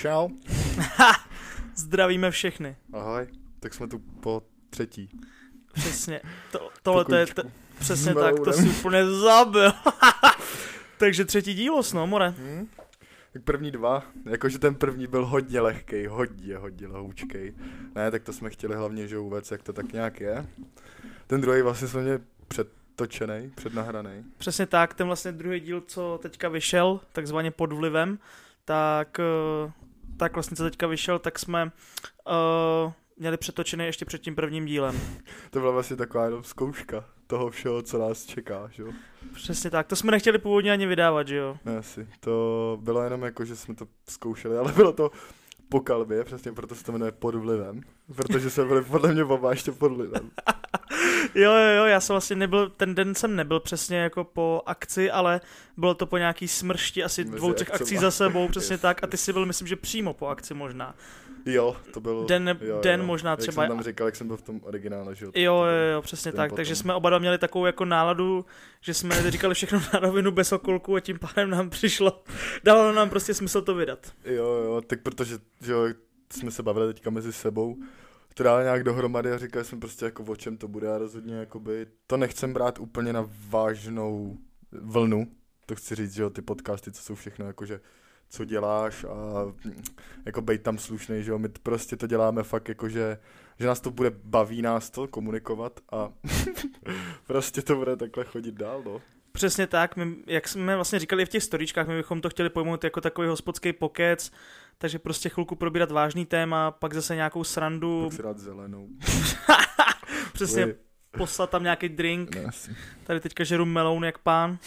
Čau. Zdravíme všechny. Ahoj. Tak jsme tu po třetí. Přesně. To, tohle to je t- přesně tak, to si úplně zabil. Takže třetí dílo, no, more. Hm? Tak první dva, jakože ten první byl hodně lehký, hodně, hodně lehoučkej. Ne, tak to jsme chtěli hlavně, že uvést, jak to tak nějak je. Ten druhý vlastně jsme měli předtočený, přednahraný. Přesně tak, ten vlastně druhý díl, co teďka vyšel, takzvaně pod vlivem, tak, eh, tak vlastně co teďka vyšel, tak jsme uh, měli přetočený ještě před tím prvním dílem. To byla vlastně taková jenom zkouška toho všeho, co nás čeká, že jo. Přesně tak, to jsme nechtěli původně ani vydávat, že jo? Ne, asi. To bylo jenom jako, že jsme to zkoušeli, ale bylo to po kalbě, přesně proto se to jmenuje pod vlivem. Protože jsme byli podle mě oba ještě pod vlivem. Jo, jo, jo, já jsem vlastně nebyl, ten den jsem nebyl přesně jako po akci, ale bylo to po nějaký smršti asi Mezi dvou, třech akcí za sebou, přesně Yes, tak, a ty jsi byl, myslím, že přímo po akci možná. Jo, to byl... Den, jo, den jo. možná Jak třeba. jsem tam říkal, jak jsem byl v tom originále, že jo. Jo, jo, jo, přesně tak, potom. takže jsme oba dva měli takovou jako náladu, že jsme říkali všechno na rovinu bez okolku a tím pádem nám přišlo, dalo nám prostě smysl to vydat. Jo, jo, tak protože, že jo, jsme se bavili teďka mezi sebou, to dali nějak dohromady a říkali jsme prostě jako o čem to bude a rozhodně jakoby, to nechcem brát úplně na vážnou vlnu, to chci říct, že jo, ty podcasty, co jsou všechno jakože, co děláš a jako bejt tam slušnej, že jo, my prostě to děláme fakt jakože, že nás to bude, baví nás to komunikovat a prostě to bude takhle chodit dál, no. Přesně tak, my, jak jsme vlastně říkali v těch storíčkách, my bychom to chtěli pojmout jako takový hospodský pokec, takže prostě chvilku probírat vážný téma, pak zase nějakou srandu, Pak si zelenou. přesně Uj, poslat tam nějaký drink, Ne, tady teďka žeru meloun jak pán,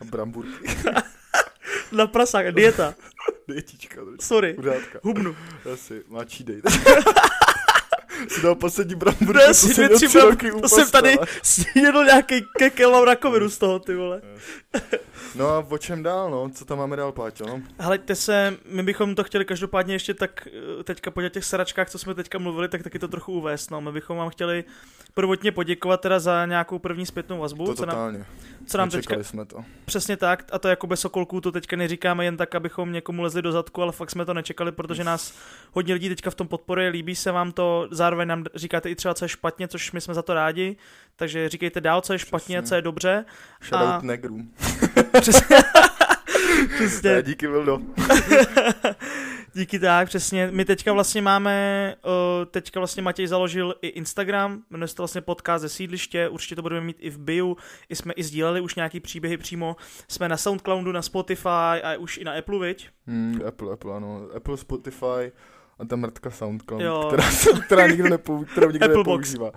A bramburky. na prasák, dieta, Dietička, sorry, Udátka. hubnu. Asi, cheat day. si dal poslední bramburku, Ne, to si dvě, tři roky to jsem tady snědl nějaký kekel, mám rakovinu z toho, ty vole. No a o čem dál, no? Co tam máme dál, Páťo, no? Hleďte se, my bychom to chtěli každopádně ještě tak eh, teďka po těch saračkách, co jsme teďka mluvili, tak taky to trochu uvést. No. My bychom vám chtěli prvotně poděkovat teda za nějakou první zpětnou vazbu, To co nám, totálně. co nám teďka, jsme to. přesně tak, a to jako bez sokolků to teďka neříkáme jen tak, abychom někomu lezli do zadku, ale fakt jsme to nečekali, protože nás hodně lidí teďka v tom podporuje, líbí se vám to, zároveň nám říkáte i třeba, co je špatně, což my jsme za to rádi, takže říkejte dál, co je špatně, Přesně. co je dobře. Shoutout A- negrům. Přesně. Přesně. Ne, díky, Vildo. Díky tak, přesně. My teďka vlastně máme, uh, teďka vlastně Matěj založil i Instagram, jmenuje se to vlastně podcast ze sídliště, určitě to budeme mít i v bio, i jsme i sdíleli už nějaký příběhy přímo, jsme na Soundcloudu, na Spotify a už i na Apple, viď? Hmm, Apple, Apple, ano. Apple, Spotify a ta mrtka SoundCloud, Jo. která, se- která nikdo nepou, kterou nikdo Apple Box. nepoužívá.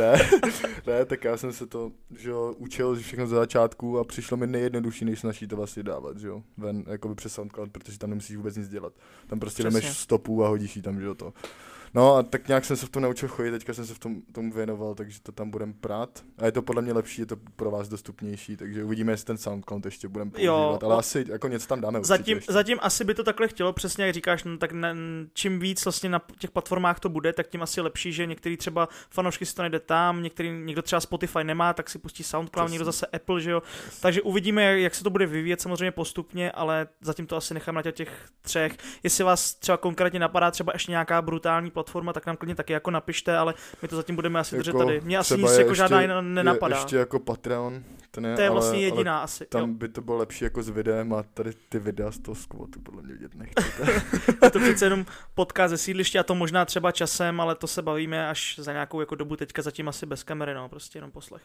Ne, ne, tak já jsem se to, že jo, učil všechno za začátku a přišlo mi nejjednodušší, než snaží to vlastně dávat, že jo, ven, jakoby přes SoundCloud, protože tam nemusíš vůbec nic dělat. Tam prostě Přesně. jdeš stopu a hodíš jí tam, že jo, to. No a tak nějak jsem se v tom naučil chodit, teďka jsem se v tom tomu věnoval, takže to tam budem prát. A je to podle mě lepší, je to pro vás dostupnější, takže uvidíme, jestli ten SoundCloud ještě budeme používat, ale o- asi jako něco tam dáme Zatím, ještě. zatím asi by to takhle chtělo, přesně jak říkáš, no, tak ne, čím víc vlastně na těch platformách to bude, tak tím asi lepší, že některý třeba fanoušky si to najde tam, některý, někdo třeba Spotify nemá, tak si pustí SoundCloud, Přesně. někdo zase Apple, že jo. Takže uvidíme, jak- se to bude vyvíjet samozřejmě postupně, ale zatím to asi necháme na těch třech. Jestli vás třeba konkrétně napadá třeba ještě nějaká brutální platforma, tak nám klidně taky jako napište, ale my to zatím budeme asi držet tady. Mě asi nic je jako žádná ještě- jiná nenapadá. Je ještě jako Patreon, ten je, to je ale, vlastně ale jediná asi. tam Jo. by to bylo lepší jako s videem a tady ty videa z toho skvotu podle mě vidět nechcete. Je to přece jenom podcast ze sídliště a to možná třeba časem, ale to se bavíme až za nějakou jako dobu teďka zatím asi bez kamery, no, prostě jenom poslech.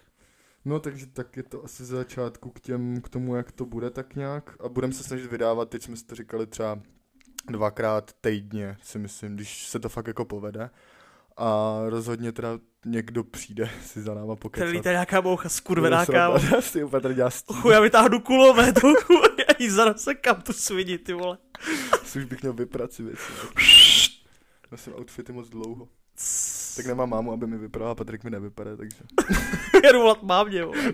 no takže tak je to asi za začátku k, těm, k tomu, jak to bude tak nějak a budeme se snažit vydávat, teď jsme si to říkali třeba dvakrát týdně, si myslím, když se to fakt jako povede. A rozhodně teda někdo přijde si za náma pokecat. To je nějaká boucha skurvená kámo. Si úplně tady dělá stín. Chuj, já vytáhnu kulomet, já jí kam tu svini, ty vole. Což bych měl vyprat si věci. Nosím outfity moc dlouho. Tak nemám mámu, aby mi vypadala, Patrik mi nevypadá, takže. Jedu volat mámě, vole.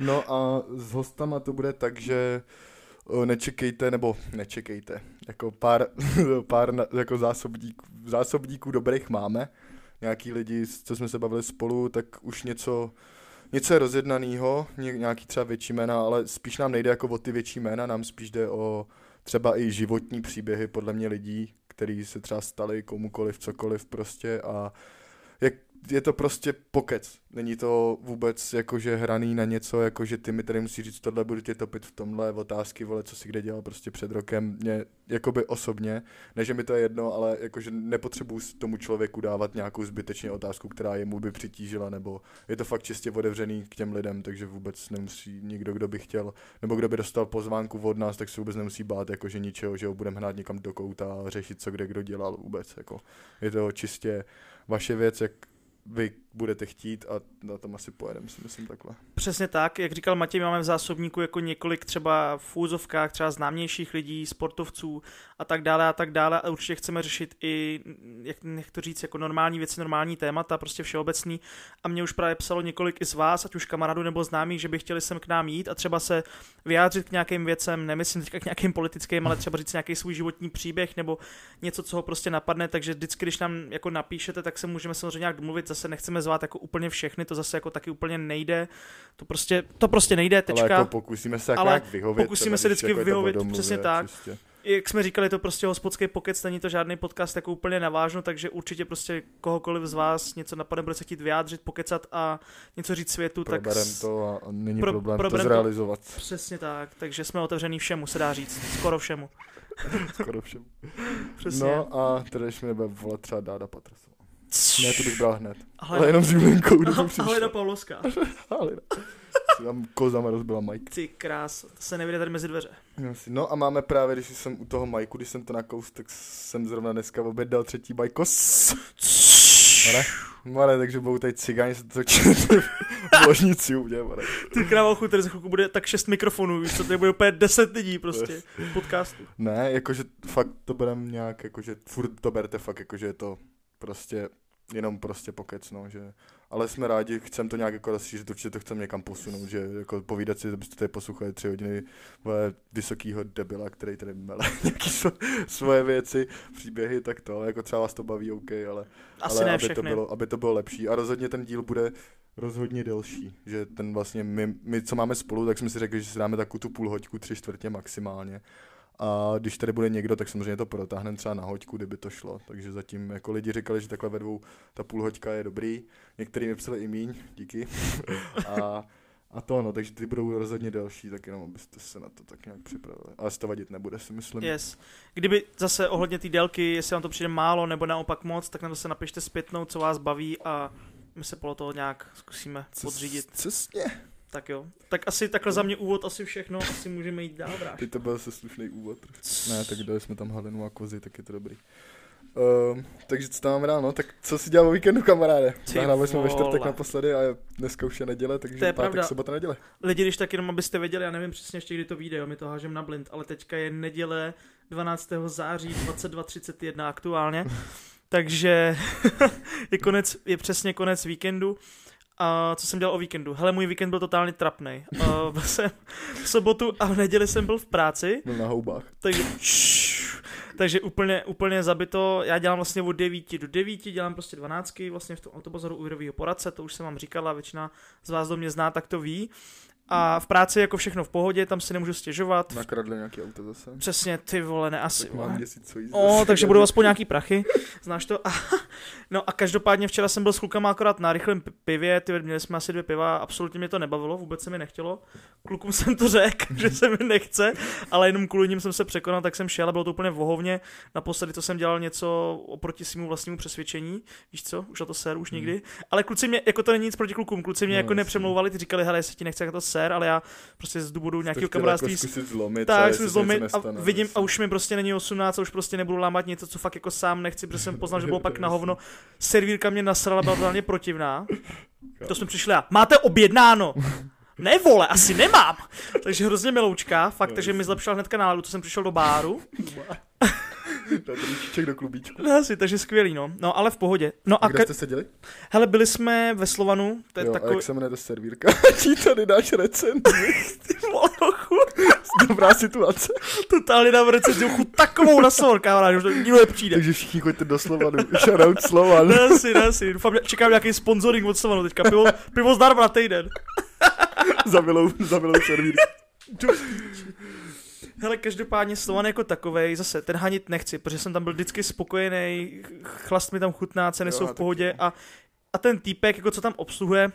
No a s hostama to bude tak, že nečekejte, nebo nečekejte, jako pár, pár jako zásobníků, zásobníků dobrých máme. Nějaký lidi, co jsme se bavili spolu, tak už něco, něco je rozjednaného, nějaký třeba větší jména, ale spíš nám nejde jako o ty větší jména, nám spíš jde o třeba i životní příběhy podle mě lidí, který se třeba stali komukoliv, cokoliv prostě a jak je to prostě pokec. Není to vůbec jakože hraný na něco, jakože ty mi tady musí říct tohle, budu tě topit v tomhle, otázky, vole, co si kde dělal prostě před rokem. Mě, jakoby osobně, ne, že mi to je jedno, ale jakože nepotřebuji tomu člověku dávat nějakou zbytečně otázku, která jemu by přitížila, nebo je to fakt čistě otevřený k těm lidem, takže vůbec nemusí nikdo, kdo by chtěl, nebo kdo by dostal pozvánku od nás, tak se vůbec nemusí bát jakože ničeho, že ho budeme hnát někam do kouta a řešit, co kde kdo dělal vůbec. Jako. Je to čistě vaše věc, jak vy budete chtít a na tom asi pojedeme, si myslím takhle. Přesně tak, jak říkal Matěj, máme v zásobníku jako několik třeba v úzovkách, třeba známějších lidí, sportovců a tak dále a tak dále. A určitě chceme řešit i, jak, jak to říct, jako normální věci, normální témata, prostě všeobecný. A mě už právě psalo několik i z vás, ať už kamarádů nebo známých, že by chtěli sem k nám jít a třeba se vyjádřit k nějakým věcem, nemyslím teďka k nějakým politickým, ale třeba říct nějaký svůj životní příběh nebo něco, co ho prostě napadne, takže vždycky, když nám jako napíšete, tak se můžeme samozřejmě nějak domluvit, zase nechceme zvát jako úplně všechny, to zase jako taky úplně nejde, to prostě, to prostě nejde, tečka. Ale jako pokusíme se ale vyhovět. Pokusíme se vždycky jako vyhovět, přesně tak. Čistě. Jak jsme říkali, to prostě hospodský pokec, není to žádný podcast jako úplně navážno, takže určitě prostě kohokoliv z vás něco napadne, bude se chtít vyjádřit, pokecat a něco říct světu, proberem tak... to a není pro, problém to zrealizovat. To, přesně tak, takže jsme otevřený všemu, se dá říct, skoro všemu. skoro všemu. Přesně. No a teda, když mi nebude volat třeba Dáda Patrasová. Ne, to bych bral hned. Ale, ale jenom s Julinkou. Halina Pavlovská. Halina. tam kozama rozbila Mike. Ty krás, to se nevyjde tady mezi dveře. No a máme právě, když jsem u toho Majku, když jsem to nakous, tak jsem zrovna dneska obědal třetí bajkos. Mare, mare, takže budou tady cigáni se to v ložnici u mě, mare. Ty krávochu, tady za chvilku bude tak šest mikrofonů, víš co, tady bude úplně deset lidí prostě v podcastu. Ne, jakože fakt to berem nějak, jakože furt to berte fakt, jakože je to prostě jenom prostě pokec, no, že, ale jsme rádi, chcem to nějak jako rozšířit, určitě to chceme někam posunout, že jako povídat si, abyste tady poslouchali tři hodiny vysokýho debila, který tady mele nějaký svoje věci, příběhy, tak to, jako třeba vás to baví, OK, ale, Asi ale ne aby, všechny. to bylo, aby to bylo lepší a rozhodně ten díl bude rozhodně delší, že ten vlastně my, my co máme spolu, tak jsme si řekli, že si dáme takovou tu půl hoďku, tři čtvrtě maximálně a když tady bude někdo, tak samozřejmě to protáhneme třeba na hoďku, kdyby to šlo. Takže zatím jako lidi říkali, že takhle ve dvou ta půl hoďka je dobrý. Některý mi psali i míň, díky. a, a to no, takže ty budou rozhodně delší, tak jenom abyste se na to tak nějak připravili. Ale to vadit nebude, si myslím. Yes. Kdyby zase ohledně té délky, jestli vám to přijde málo nebo naopak moc, tak nám to se napište zpětnou, co vás baví a my se podle toho nějak zkusíme podřídit. Přesně. Tak jo. Tak asi takhle za mě úvod, asi všechno, asi můžeme jít dál, bráš. Ty to byl se slušný úvod. Ne, tak dali jsme tam halinu a kozy, tak je to dobrý. Uh, takže co tam máme ráno, tak co si dělal o víkendu, kamaráde? Nahrávali jsme ve čtvrtek naposledy a dneska už je neděle, takže to je pátek, pravda. sobota, neděle. Lidi, když tak jenom abyste věděli, já nevím přesně ještě, kdy to vyjde, jo, my to hážem na blind, ale teďka je neděle 12. září 22.31 aktuálně, takže je konec, je přesně konec víkendu. A co jsem dělal o víkendu? Hele, můj víkend byl totálně trapný. Uh, byl jsem v sobotu a v neděli jsem byl v práci. Byl na houbách. Takže, takže úplně, úplně zabito. Já dělám vlastně od 9 do 9, dělám prostě 12 vlastně v tom autobazaru úvěrového poradce, to už jsem vám říkala, většina z vás do mě zná, tak to ví. A v práci jako všechno v pohodě, tam si nemůžu stěžovat. Nakradli nějaký auto zase. Přesně, ty vole, ne asi. Tak mám měsíc co jíst. O, takže budou aspoň nějaký prachy, znáš to? A, no a každopádně včera jsem byl s klukama akorát na rychlém pivě, ty měli jsme asi dvě piva, absolutně mě to nebavilo, vůbec se mi nechtělo. Klukům jsem to řekl, že se mi nechce, ale jenom kvůli ním jsem se překonal, tak jsem šel a bylo to úplně vohovně. Naposledy to jsem dělal něco oproti svému vlastnímu přesvědčení, víš co, už na to ser, už nikdy. Hmm. Ale kluci mě, jako to není nic proti klukům, kluci mě no, jako nepřemlouvali, ty říkali, hele, jestli ti nechce to ser, ale já prostě z důvodu nějakého kamarádství. Jako zlomit, tak, jsem zlomit a vidím a už mi prostě není 18 a už prostě nebudu lámat něco, co fakt jako sám nechci, protože jsem poznal, že bylo pak na hovno. Servírka mě nasrala, byla totálně protivná. To jsme přišli a máte objednáno. Ne vole, asi nemám. Takže hrozně miloučka, fakt, takže mi zlepšila hnedka náladu, to jsem přišel do báru. Petříček do klubíčku. No asi, takže skvělý, no. No, ale v pohodě. No a, a kde ka- jste seděli? Hele, byli jsme ve Slovanu. To je jo, takový... a jak se jmenuje ta servírka? Ti tady dáš. Ty vole, chu. Dobrá situace. Totálně dám recenzi, chu takovou na Slovan, kamarád, už to nikdo nepřijde. Takže všichni choďte do Slovanu. Shoutout Slovan. Ne, asi, ne, asi. Doufám, čekám nějaký sponsoring od Slovanu teďka. Pivo, pivo zdarma na týden. za milou, za milou servírku. Hele, každopádně Slovan jako takovej, zase ten hanit nechci, protože jsem tam byl vždycky spokojený, chlast mi tam chutná, ceny Jo, jsou v pohodě a, a ten týpek, jako co tam obsluhuje,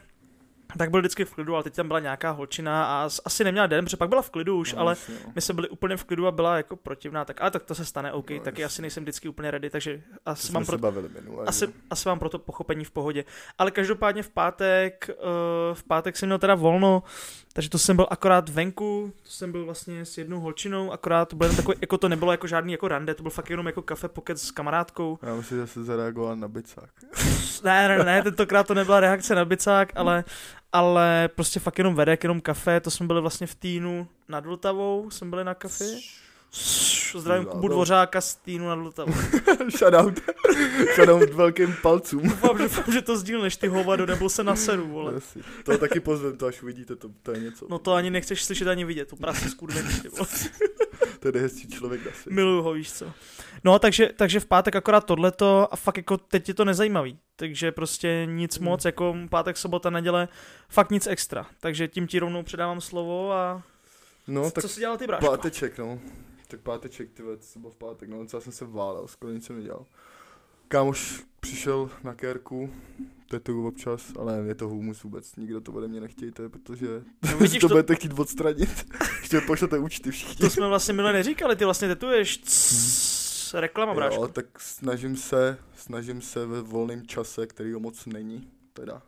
tak byl vždycky v klidu, ale teď tam byla nějaká holčina a asi neměla den, protože pak byla v klidu už, No, ale jasně, no. my jsme byli úplně v klidu a byla jako protivná, tak ale tak to se stane, OK, No, taky asi nejsem vždycky úplně ready, takže asi mám, pro, minule. asi, asi mám proto pochopení v pohodě. Ale každopádně v pátek, uh, v pátek jsem měl teda volno, takže to jsem byl akorát venku, to jsem byl vlastně s jednou holčinou, akorát to bylo takový, jako to nebylo jako žádný jako rande, to byl fakt jenom jako kafe pokec s kamarádkou. Já musím zase zareagovat na bicák. Ne, ne, ne, tentokrát to nebyla reakce na bicák, ale, ale prostě fakt jenom vedek, jenom kafe, to jsme byli vlastně v Týnu nad Vltavou, jsme byli na kafe. Zdravím Kubu Dvořáka z Týnu nad Vltavou. Shoutout. Shoutout velkým palcům. Doufám, že, doufám, že to sdílneš ty hovado, nebo se na seru, vole. Asi. To taky pozvem, to až uvidíte, to, to je něco. No to ani nechceš slyšet ani vidět, to skurvený, ty vole. To je hezký člověk asi. Miluju ho, víš co. No, takže, takže v pátek akorát tohleto a fakt jako teď je to nezajímavý. Takže prostě nic Hmm. moc, jako pátek, sobota, neděle, fakt nic extra. Takže tím ti rovnou předávám slovo a No, tak co si dělal ty, bráško? páteček, no. Tak páteček, ty vole, co bylo v pátek, no, co já jsem se válel, skoro nic jsem nedělal. Kámoš přišel na kérku, tetu občas, ale je to humus vůbec, nikdo to ode mě nechtějte, protože No, to, vidíš, to to, budete chtít odstranit. Ještě pošlete účty všichni. to jsme vlastně minule neříkali, ty vlastně tetuješ. Css, reklama, bráško. Jo, tak snažím se, snažím se ve volném čase, který moc není, teda,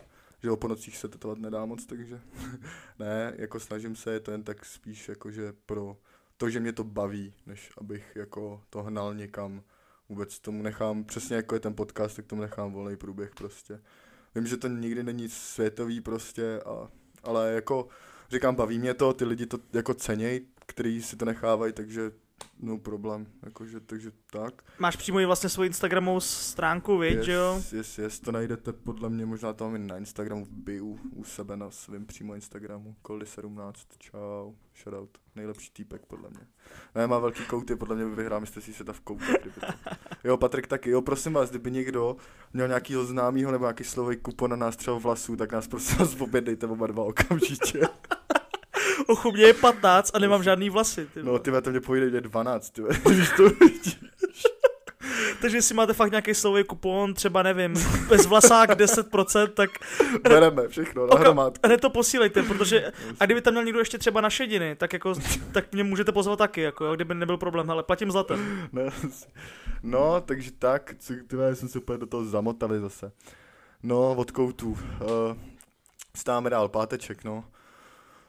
že o ponocích se tetovat nedá moc, takže ne, jako snažím se, je to jen tak spíš jakože pro to, že mě to baví, než abych jako to hnal někam, vůbec tomu nechám, přesně jako je ten podcast, tak tomu nechám volný průběh prostě. Vím, že to nikdy není světový prostě, a, ale jako říkám, baví mě to, ty lidi to jako ceněj, který si to nechávají, takže no problém, jakože, takže tak. Máš přímo i vlastně svoji Instagramovou stránku, viď, yes, jo? Yes, yes, to najdete podle mě, možná to mám i na Instagramu v bio, u sebe na svém přímo Instagramu, Koldy17, čau, shoutout, nejlepší týpek podle mě. Ne, má velký kouty, podle mě by vyhrál mistrovství světa v koutech, kdyby to. Jo, Patrik taky, jo, prosím vás, kdyby někdo měl nějakýho známýho nebo nějaký slovej kupon na nástřel vlasů, tak nás prosím vás obědejte oba dva okamžitě. Ochu, mě je 15 a nemám žádný vlasy. Ty No, ty to mě pojde je 12, ty když to vidíš. Takže jestli máte fakt nějaký slový kupon, třeba nevím, bez vlasák 10%, tak Bereme všechno na hromádku. hned to posílejte, protože a kdyby tam měl někdo ještě třeba na šediny, tak jako, tak mě můžete pozvat taky, jako, kdyby nebyl problém, ale platím zlatem. Ne, no, takže tak, co, ty vole, jsem se úplně do toho zamotali zase. No, od koutů. Uh, stáme dál, páteček, no.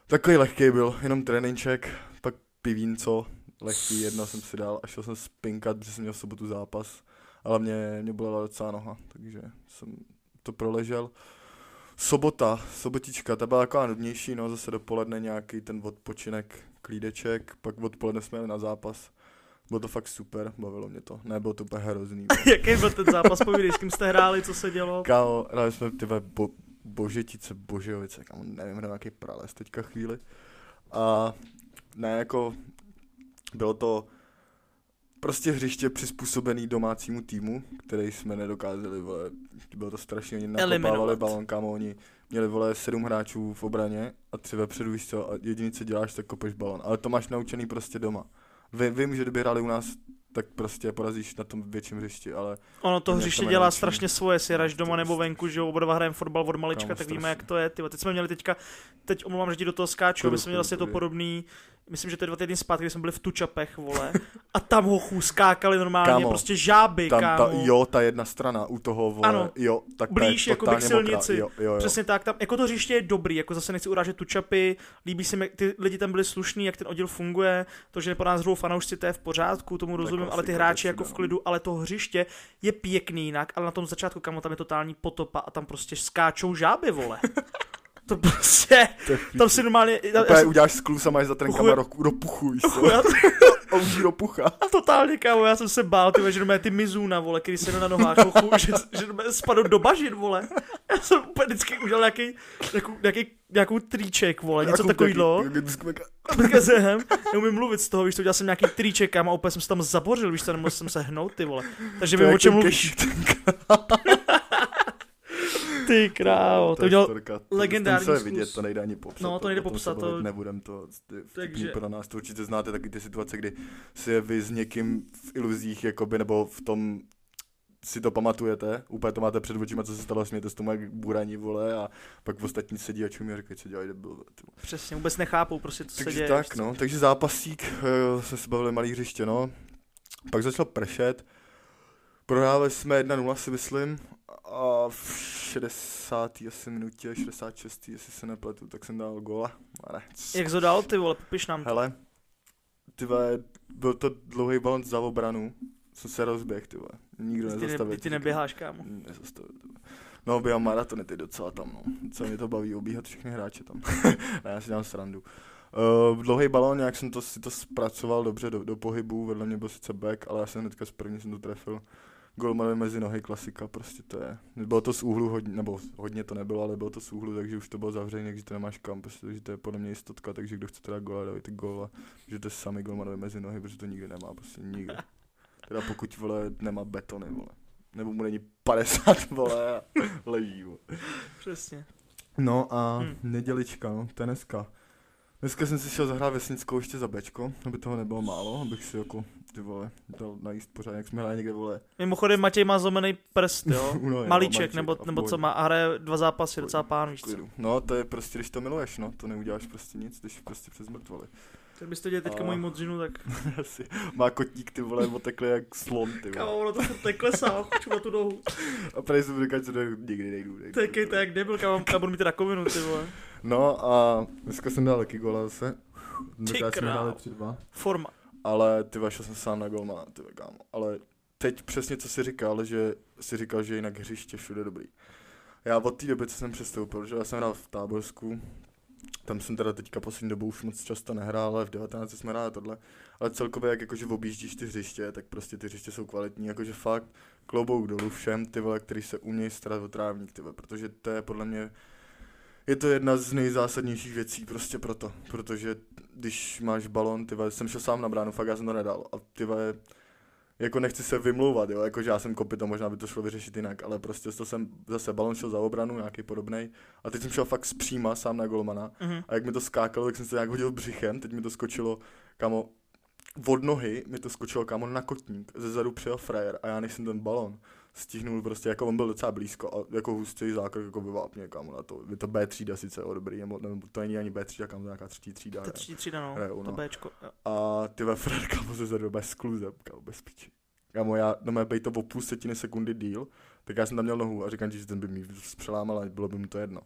Takový lehký byl, jenom tréninček, pak pivínco, lehký, jedno jsem si dal a šel jsem spinkat, protože jsem měl v sobotu zápas. Ale mě, mě bolela docela noha, takže jsem to proležel. Sobota, sobotička, ta byla taková nudnější, no, zase dopoledne nějaký ten odpočinek, klídeček, pak odpoledne jsme jeli na zápas. Bylo to fakt super, bavilo mě to. Nebylo to úplně hrozný. Jaký byl ten zápas, povídej, s kým jste hráli, co se dělo? Kámo, hráli jsme ty vole, bo, Božetice, Božejovice, kámo, nevím, na jaký prales teďka chvíli. A ne, jako, bylo to prostě hřiště přizpůsobený domácímu týmu, který jsme nedokázali, vole, bylo to strašně, oni nakopávali Eliminovat. balon, kámo, oni měli, vole, sedm hráčů v obraně a tři vepředu, víš co, a jediný, co děláš, tak kopeš balon, ale to máš naučený prostě doma. Vy, vím, že kdyby hráli u nás, tak prostě porazíš na tom větším hřišti, ale Ono to hřiště dělá nenaučí. strašně svoje, si hraješ doma nebo prostě- venku, že jo, oba dva hrajeme fotbal od malička, Kámo, tak víme, strašně. jak to je. Tyjo. Teď jsme měli teďka, teď omlouvám, že ti do toho skáču, my jsme měli vlastně to podobný, myslím, že to je dva týdny zpátky, kdy jsme byli v Tučapech, vole, a tam hochů skákali normálně, Kámo, prostě žáby, tam ta, kámo. jo, ta jedna strana u toho, vole, Ano. jo, tak ta Blíž, je jako mokrá, silnici. jo, jo, jo. Přesně tak, tam, jako to hřiště je dobrý, jako zase nechci urážet tučapy, líbí se mi, ty lidi tam byli slušní, jak ten oddíl funguje, to, že po nás hrou fanoušci, to je v pořádku, tomu rozumím, ale ty hráči jako v dám. klidu, ale to hřiště je pěkný jinak, ale na tom začátku, kamo, tam je totální potopa a tam prostě skáčou žáby, vole. to prostě, To tam si normálně, já, já jsem, uděláš sklus a máš za trenkama Chuj- do, do puchu, víš A už do pucha. totálně, kámo, já jsem se bál, ty, že normálně ty Mizuna, vole, který se na nohách, chuchu, že, že spadl do bažin, vole. Já jsem úplně vždycky udělal nějaký, nějakou, nějaký, nějakou triček, vole, něco takového. Odkazem, neumím mluvit z toho, víš, to udělal jsem nějaký triček kam a úplně jsem se tam zabořil, víš, to nemohl jsem se hnout, ty vole. Takže vím, o čem ten mluvíš. Ty krávo, to je udělal storka. legendární To je zkus. vidět, to nejde ani popsat. No, to nejde se popsat, to- Nebudem to, Takže- pro nás, to určitě znáte taky ty situace, kdy si je vy s někým v iluzích, jakoby, nebo v tom si to pamatujete, úplně to máte před očima, co se stalo, smějete s tomu jak buraní, vole, a pak ostatní sedí a čumí a říkají, co dělají, debil. Přesně, vůbec nechápou prostě, co se Takže děje. tak, co. no, takže zápasík, eh, jsme se bavili malý hřiště, no. Pak začal pršet, prohráli jsme 1-0, si myslím, a v 60. asi minutě, 66. jestli se nepletu, tak jsem dal góla. Ale, Jak to dal, ty vole, popiš nám to. Hele, ty vole, byl to dlouhý balon za obranu, jsem se rozběh, ty vole. Nikdo Ty, ne, nezastavil. ty neběháš, kámo. Nezastavil, ty vole. No, běhám maratony ty docela tam, no. Co mě to baví, obíhat všechny hráče tam. ne, já si dělám srandu. Uh, dlouhý balón, nějak jsem to, si to zpracoval dobře do, do pohybu, vedle mě byl sice back, ale já jsem hnedka z první jsem to trefil. Golman mezi nohy, klasika, prostě to je. Bylo to z úhlu hodně, nebo hodně to nebylo, ale bylo to z úhlu, takže už to bylo zavřené, takže to nemáš kam, prostě, takže to je podle mě jistotka, takže kdo chce teda gola, dávajte gola, že to je sami golmanovi mezi nohy, protože to nikdy nemá, prostě nikdy. Teda pokud, vole, nemá betony, vole. Nebo mu není 50, vole, a leží, vole. Přesně. No a Hmm. nedělička, no, to je dneska. Dneska jsem si šel zahrát vesnickou ještě za bečko, aby toho nebylo málo, abych si jako, ty vole, dal najíst pořád, jak jsme hráli někde, vole. Mimochodem Matěj má zlomený prst, jo? No, Malíček, nebo, nebo co má, a hraje dva zápasy, docela pán, víš co. No, to je prostě, když to miluješ, no, to neuděláš prostě nic, když prostě přes mrtvoli. Tak byste dělali teďka A- moji modřinu, tak... Asi má kotník, ty vole, otekle jak slon, ty Kámo, vole. ono to furt neklesá, chču na tu nohu. A prej jsem říkal, že to nikdy nejdu. nejdu Tak je to jak debil, kámo, já budu mít rakovinu, ty vole. No a dneska jsem dal taky gola zase. Dneska jsme hráli 3-2. Forma. Ale ty šel jsem sám na golmana, ty kámo. Ale teď přesně co jsi říkal, že si říkal, že jinak hřiště všude dobrý. Já od té doby, co jsem přestoupil, že já jsem hrál v Táborsku, tam jsem teda teďka poslední dobou už moc často nehrál, ale v 19 jsme hráli tohle. Ale celkově, jak jakože objíždíš ty hřiště, tak prostě ty hřiště jsou kvalitní, jakože fakt klobouk dolů všem, ty vole, který se umějí starat o trávník, ty vole, protože to je podle mě je to jedna z nejzásadnějších věcí prostě proto, protože když máš balon, ty jsem šel sám na bránu, fakt já jsem to nedal a ty jako nechci se vymlouvat, jo, jakože já jsem kopito, možná by to šlo vyřešit jinak, ale prostě to jsem zase balon šel za obranu, nějaký podobný. A teď jsem šel fakt zpříma sám na golmana Mhm. a jak mi to skákalo, tak jsem se nějak hodil břichem, teď mi to skočilo, kamo, od nohy mi to skočilo kámo na kotník, ze zadu přijel frajer a já než jsem ten balon stihnul prostě, jako on byl docela blízko a jako hustý zákrok jako vyvápně kámo na to. Je to B třída sice o dobrý, nebo, nebo to není ani B třída, kámo to nějaká třetí třída. To třetí třída, no. To no. Bčko. jo. A ty ve frajer kámo ze zadu bez skluzem, kámo bez piči. Kámo, já, no mé to o půl setiny sekundy díl, tak já jsem tam měl nohu a říkám ti, že ten by mi přelámal a bylo by mu to jedno.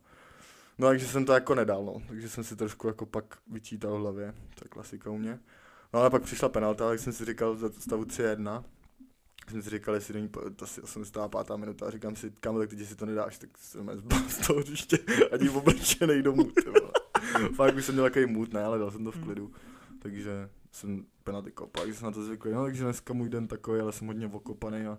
No takže jsem to jako nedal, no. Takže jsem si trošku jako pak vyčítal v hlavě, to je klasika u mě. No ale pak přišla penalta, tak jsem si říkal za stavu 3-1, jsem si říkal, jestli do ní, po- to asi 85. minuta, a říkám si, kam tak teď si to nedáš, tak jsem zbal z toho hřiště, ani oblečenej domů. Fakt už jsem měl takový mood, ne, ale dal jsem to v Hmm. klidu, takže jsem penalty kopal, jsem na to zvyklý, no takže dneska můj den takový, ale jsem hodně okopaný a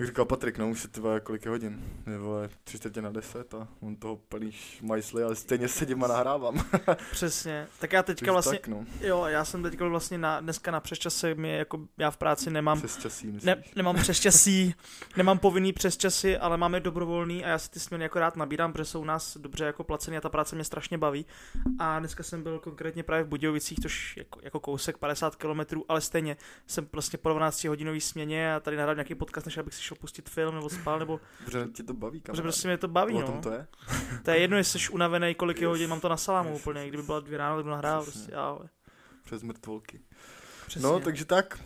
jak říkal Patrik, no už je to kolik je hodin, je vole, tři čtvrtě na deset a on toho plný šmajsly, ale stejně sedím a nahrávám. Přesně. Tak já teďka vlastně, Tak, no, jo, já jsem teďka vlastně na, dneska na přesčase, mě jako, já v práci nemám, přes časí, myslíš? ne, nemám přesčasí, nemám povinný přesčasy, ale máme dobrovolný a já si ty směny jako rád nabírám, protože jsou u nás dobře jako placený a ta práce mě strašně baví. A dneska jsem byl konkrétně právě v Budějovicích, tož jako, jako kousek 50 km, ale stejně jsem vlastně po 12 hodinový směně a tady nahrál nějaký podcast, než abych si šel pustit film nebo spal, nebo Dobře, tě to baví, protože kamarád. prostě mě to baví, O no. tom to je? To je jedno, jestli jsi unavený, kolik je hodin, mám to na salámu úplně, kdyby byla dvě ráno, tak budu nahrál prostě, ale. Přes mrtvolky. Přesně. No, takže tak.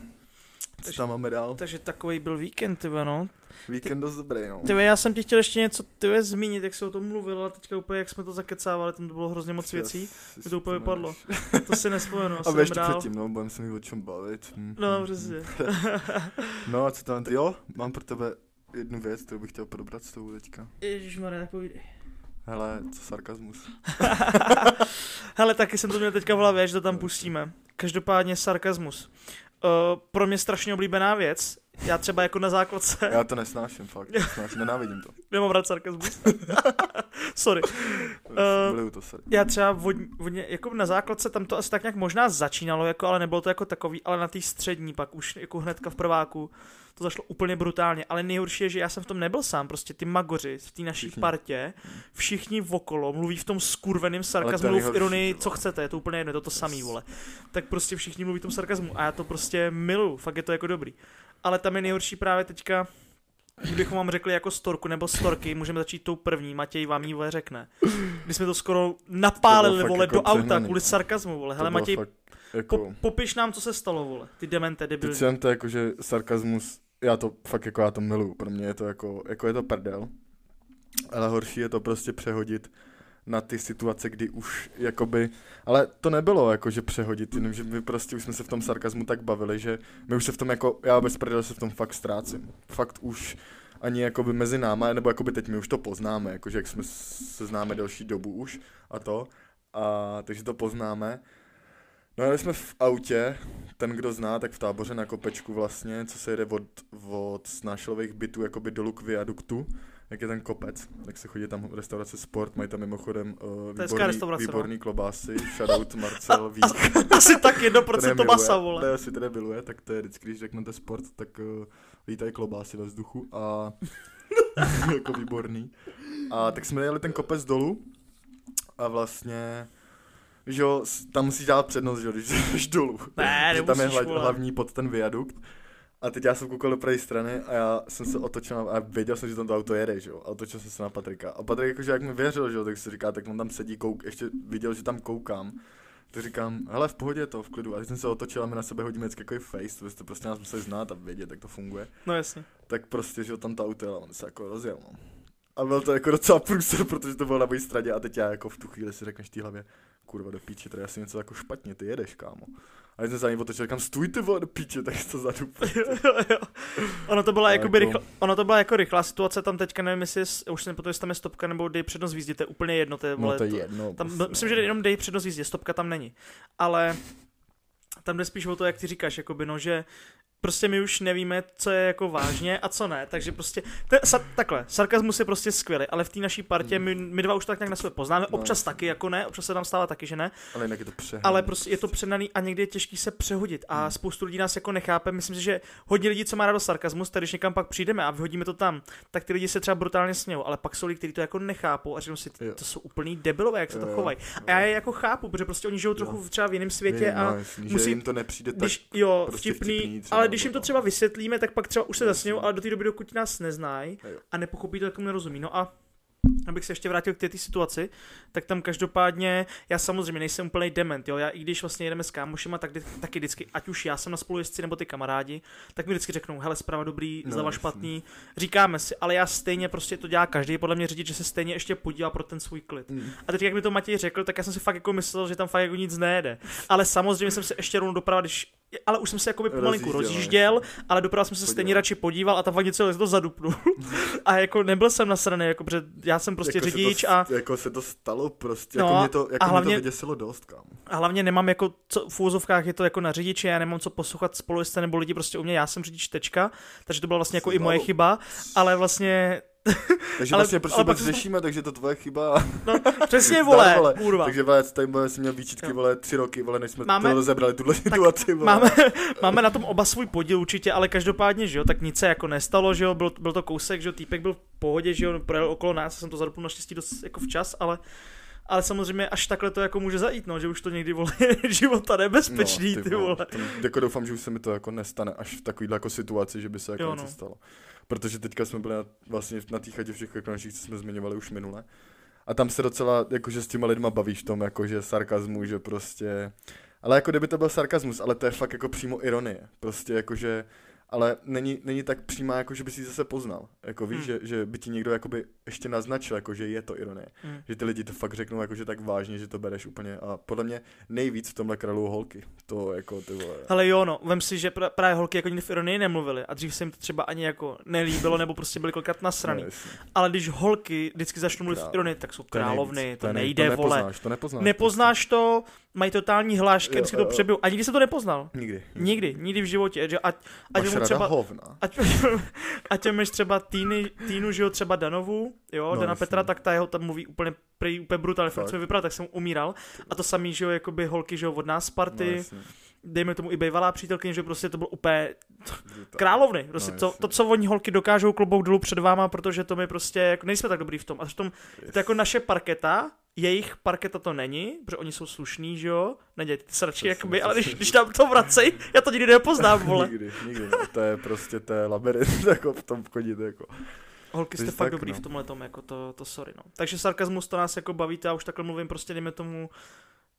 Co Takže- tam máme dál? Takže takový byl víkend, ty no. Víkend dost dobrý, no. Ty já jsem ti chtěl ještě něco ty zmínit, jak se o tom mluvil, ale teďka úplně, jak jsme to zakecávali, tam to bylo hrozně moc věcí. Mi to úplně vypadlo. To si nespomenu, A ještě dál. předtím, no, budeme se mít o čem bavit. Hm. No, přesně. No a co tam, jo, mám pro tebe jednu věc, kterou bych chtěl probrat s tou teďka. Ježišmarja, tak povídej. Hele, co sarkazmus. Hele, taky jsem to měl teďka v hlavě, že to tam pustíme. Každopádně sarkazmus. Uh, pro mě strašně oblíbená věc já třeba jako na základce, Já to nesnáším, fakt. Nesnáším, nenávidím to. nemám rád sarkazmus. Sorry. Eh, Miluju to se. Já třeba vodně, vodně, jako na základce tam to asi tak nějak možná začínalo, jako, ale nebylo to jako takový, ale na té střední pak už jako hnedka v prváku to zašlo úplně brutálně, ale nejhorší je, že já jsem v tom nebyl sám, prostě ty magoři v té naší Všichni. partě, všichni okolo mluví v tom skurveném sarkazmu, v ironii, co chcete, je to úplně jedno, je to to samý, vole. Tak prostě všichni mluví v tom sarkazmu a já to prostě miluju, fakt je to jako dobrý. Ale tam je nejhorší právě teďka, kdybychom vám řekli jako storku nebo storky, můžeme začít tou první, Matěj vám ji vole řekne. Když jsme to skoro napálili, fakt vole, jako do auta přehnaný, kvůli no. sarkazmu, vole. To Hele, Matěj, fakt jako... po, popiš nám, co se stalo, vole. Ty demente, debilní. Teď jsem to jako, že sarkazmus, já to fakt jako já to miluju, pro mě je to jako, jako je to prdel, ale horší je to prostě přehodit na ty situace, kdy už jakoby, ale to nebylo jako, že přehodit, jenom že my prostě už jsme se v tom sarkazmu tak bavili, že my už se v tom jako, já bez prdele se v tom fakt ztrácím. Fakt už ani jakoby mezi náma, nebo jakoby teď my už to poznáme, jakože jak jsme se známe delší dobu už a to, a takže to poznáme. No jeli jsme v autě, ten, kdo zná, tak v táboře na kopečku vlastně, co se jede od, od snášelových bytů jakoby dolů k viaduktu, jak je ten kopec, tak se chodí tam restaurace Sport, mají tam mimochodem uh, To výborný, no. výborný klobásy, shoutout Marcel Vík. Asi tak Ten je 1% miluje, masa, vole. ten asi teda miluje, tak to je vždycky, když řeknete sport, tak uh, lítají klobásy ve vzduchu a jako výborný. A tak jsme jeli ten kopec dolů a vlastně že jo, tam musíš dát přednost, že jo, když jdeš dolů. Ne, Protože tam je nemusíš, hla, vole. hlavní pod ten viadukt. A teď já jsem koukal do pravé strany a já jsem se otočil a věděl jsem, že tam to auto jede, že jo. A otočil jsem se na Patrika. A Patrik jakože jak mi věřil, že jo, tak si říká, tak on tam sedí, kouk, ještě viděl, že tam koukám. Tak říkám, hele, v pohodě je to, v klidu. A teď jsem se otočil a my na sebe hodíme jako face, to byste prostě nás museli znát a vědět, jak to funguje. No jasně. Tak prostě, že jo, tam ta auto jela, on se jako rozjel, no. A byl to jako docela průser, protože to bylo na mojí straně a teď já jako v tu chvíli si řekneš v té hlavě, kurva do píči, tady asi něco jako špatně, ty jedeš, kámo. A já jsem za ním otočil, říkám, stůj ty vole do píči, tak to zadu. ono to byla jako, rychl, ono to byla jako rychlá situace, tam teďka nevím, jestli je, už si nepamatuju, jestli tam je stopka nebo dej přednost v jízdě, to je úplně jedno, to je, vole, No to je jedno. Tam, prostě, myslím, no. že jenom dej přednost v jízdě, stopka tam není. Ale tam jde spíš o to, jak ty říkáš, jakoby, no, že prostě my už nevíme, co je jako vážně a co ne, takže prostě, te, sa, takhle, sarkazmus je prostě skvělý, ale v té naší partě my, my dva už tak nějak na sebe poznáme, No, občas jasně. taky, jako ne, občas se nám stává taky, že ne, Ale jinak je to přehnaný. ale prostě je to přenaný a někdy je těžký se přehodit a Hmm. spoustu lidí nás jako nechápe. Myslím si, že hodně lidí, co má rádo sarkazmus, tak když někam pak přijdeme a vyhodíme to tam, tak ty lidi se třeba brutálně smějou, ale pak jsou lidi, kteří to jako nechápou a řeknou si, Jo. to jsou úplný debilové, jak se to chovají. A já je jako chápu, protože prostě oni žijou trochu třeba v jiném světě a no, musí- jim to nepřijde tak když, jo, prostě vtipný, vtipný třeba, ale když jim to třeba vysvětlíme, tak pak třeba už se zasnějou, ale do té doby, dokud nás neznají a nepochopí to, tak tomu nerozumí. No a abych se ještě vrátil k té situaci, tak tam každopádně, já samozřejmě nejsem úplný dement, jo, já i když vlastně jedeme s kámošima, tak taky vždycky, ať už já jsem na spolujezdci nebo ty kamarádi, tak mi vždycky řeknou, hele, zprava dobrý, No, zleva špatný, říkáme si, ale já stejně prostě to dělá každý, podle mě řidič, že se stejně ještě podívá pro ten svůj klid. Mm. A teď, jak mi to Matěj řekl, tak já jsem si fakt jako myslel, že tam fakt jako nic nejede. Ale samozřejmě jsem se ještě rovnou doprava, když, ale už jsem se jako by pomalinku Rozjížděl, rozjížděl, ale doprava jsem se Podíval. stejně radši podíval a tam fakt něco to zadupnul. a jako nebyl jsem nasraný, jako, protože já jsem prostě jako řidič to, a, Jako se to stalo prostě, No, jako mě to, jako a hlavně- mě to vyděsilo dost, kámo. a hlavně nemám jako, co, v úvozovkách je to jako na řidiče, já nemám co poslouchat spolujezdce nebo lidi prostě u mě, já jsem řidič tečka, takže to byla vlastně jako i moje chyba, ale vlastně, Takže Ale- vlastně proč ale pak vůbec to- řešíme, takže to tvoje chyba. no přesně vole, vole. kurva. Takže vole, tady vole, jsem měl výčitky, Jo. vole, tři roky, vole, než jsme Máme- to rozebrali, tuhle situaci, vole. Máme, máme na tom oba svůj podíl určitě, ale každopádně, že jo, tak nic se jako nestalo, že jo, byl, byl to kousek, že jo, týpek byl v pohodě, že jo, projel okolo nás, jsem to zadupnul naštěstí dost jako včas, ale ale samozřejmě až takhle to jako může zajít, no, že už to někdy vole života nebezpečný, ty vole. To, jako doufám, že už se mi to jako nestane až v takovýhle jako situaci, že by se jako Jo, něco no. stalo. Protože teďka jsme byli na, vlastně na té chatě všech ekonomičních, co jsme zmiňovali už minule. A tam se docela, jakože s těma lidma bavíš v tom, jakože sarkazmu, že prostě... Ale jako kdyby to byl sarkazmus, ale to je fakt jako přímo ironie. Prostě jakože... Ale není, není tak přímá, jako že by si zase poznal. Jako víš, Hmm. že, že by ti někdo jakoby ještě naznačil, jako že je to ironie. Mm. Že ty lidi to fakt řeknou jako, že tak vážně, že to bereš úplně a podle mě nejvíc v tomhle králu holky. To jako ty vole. Ale jo, no, vem si, že pra- právě holky jako nikdy v ironii nemluvili a dřív se jim to třeba ani jako nelíbilo, nebo prostě byly kolikrát nasraný. No. Ale když holky vždycky začnou mluvit v ironii, tak jsou To královny, nejvíc. to, nej- nejde, to vole. nepoznáš, To nepoznáš. Nepoznáš to, mají totální hlášky, vždycky to přebijou. A nikdy jsem to nepoznal. Nikdy. Nikdy, nikdy v životě. Že ať, ať mu třeba, hovna. ať, ať máš třeba týny, týnu, že jo, třeba Danovu, jo, No, Dana jasně. Petra, tak ta jeho tam mluví úplně, prý, úplně brutálně, fakt jsem vypadal, tak jsem umíral. A to samý, že jo, jakoby holky, že jo, od nás No, party, jasně. dejme tomu i bývalá přítelkyně, že prostě to bylo úplně královny. Prostě No, to, to, co oni holky dokážou klobouk dolů před váma, protože to my prostě, jako nejsme tak dobrý v tom. A v tom, to jako naše parketa, jejich parketa to není, protože oni jsou slušní, že jo? Nedějte ty sračky, Přesně, jakoby, ale když, když tam to vracej, já to nikdy nepoznám, vole. nikdy, nikdy. No, to je prostě, to je labirint, jako v tom chodit, jako. Holky jste Takže fakt tak, dobrý no. v tomhle tom, jako to, to sorry, no. Takže sarkazmus to nás jako baví, já už takhle mluvím prostě, dejme tomu,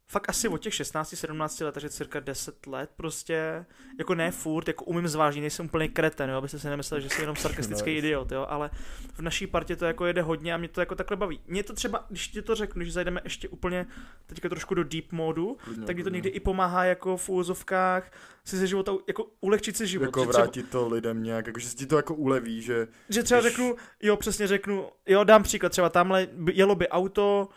fakt asi od těch 16-17 let, takže cirka 10 let prostě, jako ne furt, jako umím zvážit, nejsem úplně kreten, jo, abyste si nemysleli, že jsem jenom sarkastický No, idiot, jo, ale v naší partě to jako jede hodně a mě to jako takhle baví. Mě to třeba, když ti to řeknu, že zajdeme ještě úplně teďka trošku do deep modu, Klidně, tak mi to někdy i pomáhá jako v úvozovkách si ze života jako ulehčit si život. Jako že, třeba, vrátit to lidem nějak, jako že si ti to jako uleví, že že třeba když- řeknu, jo, přesně řeknu, jo, dám příklad, třeba tamhle by- jelo by auto,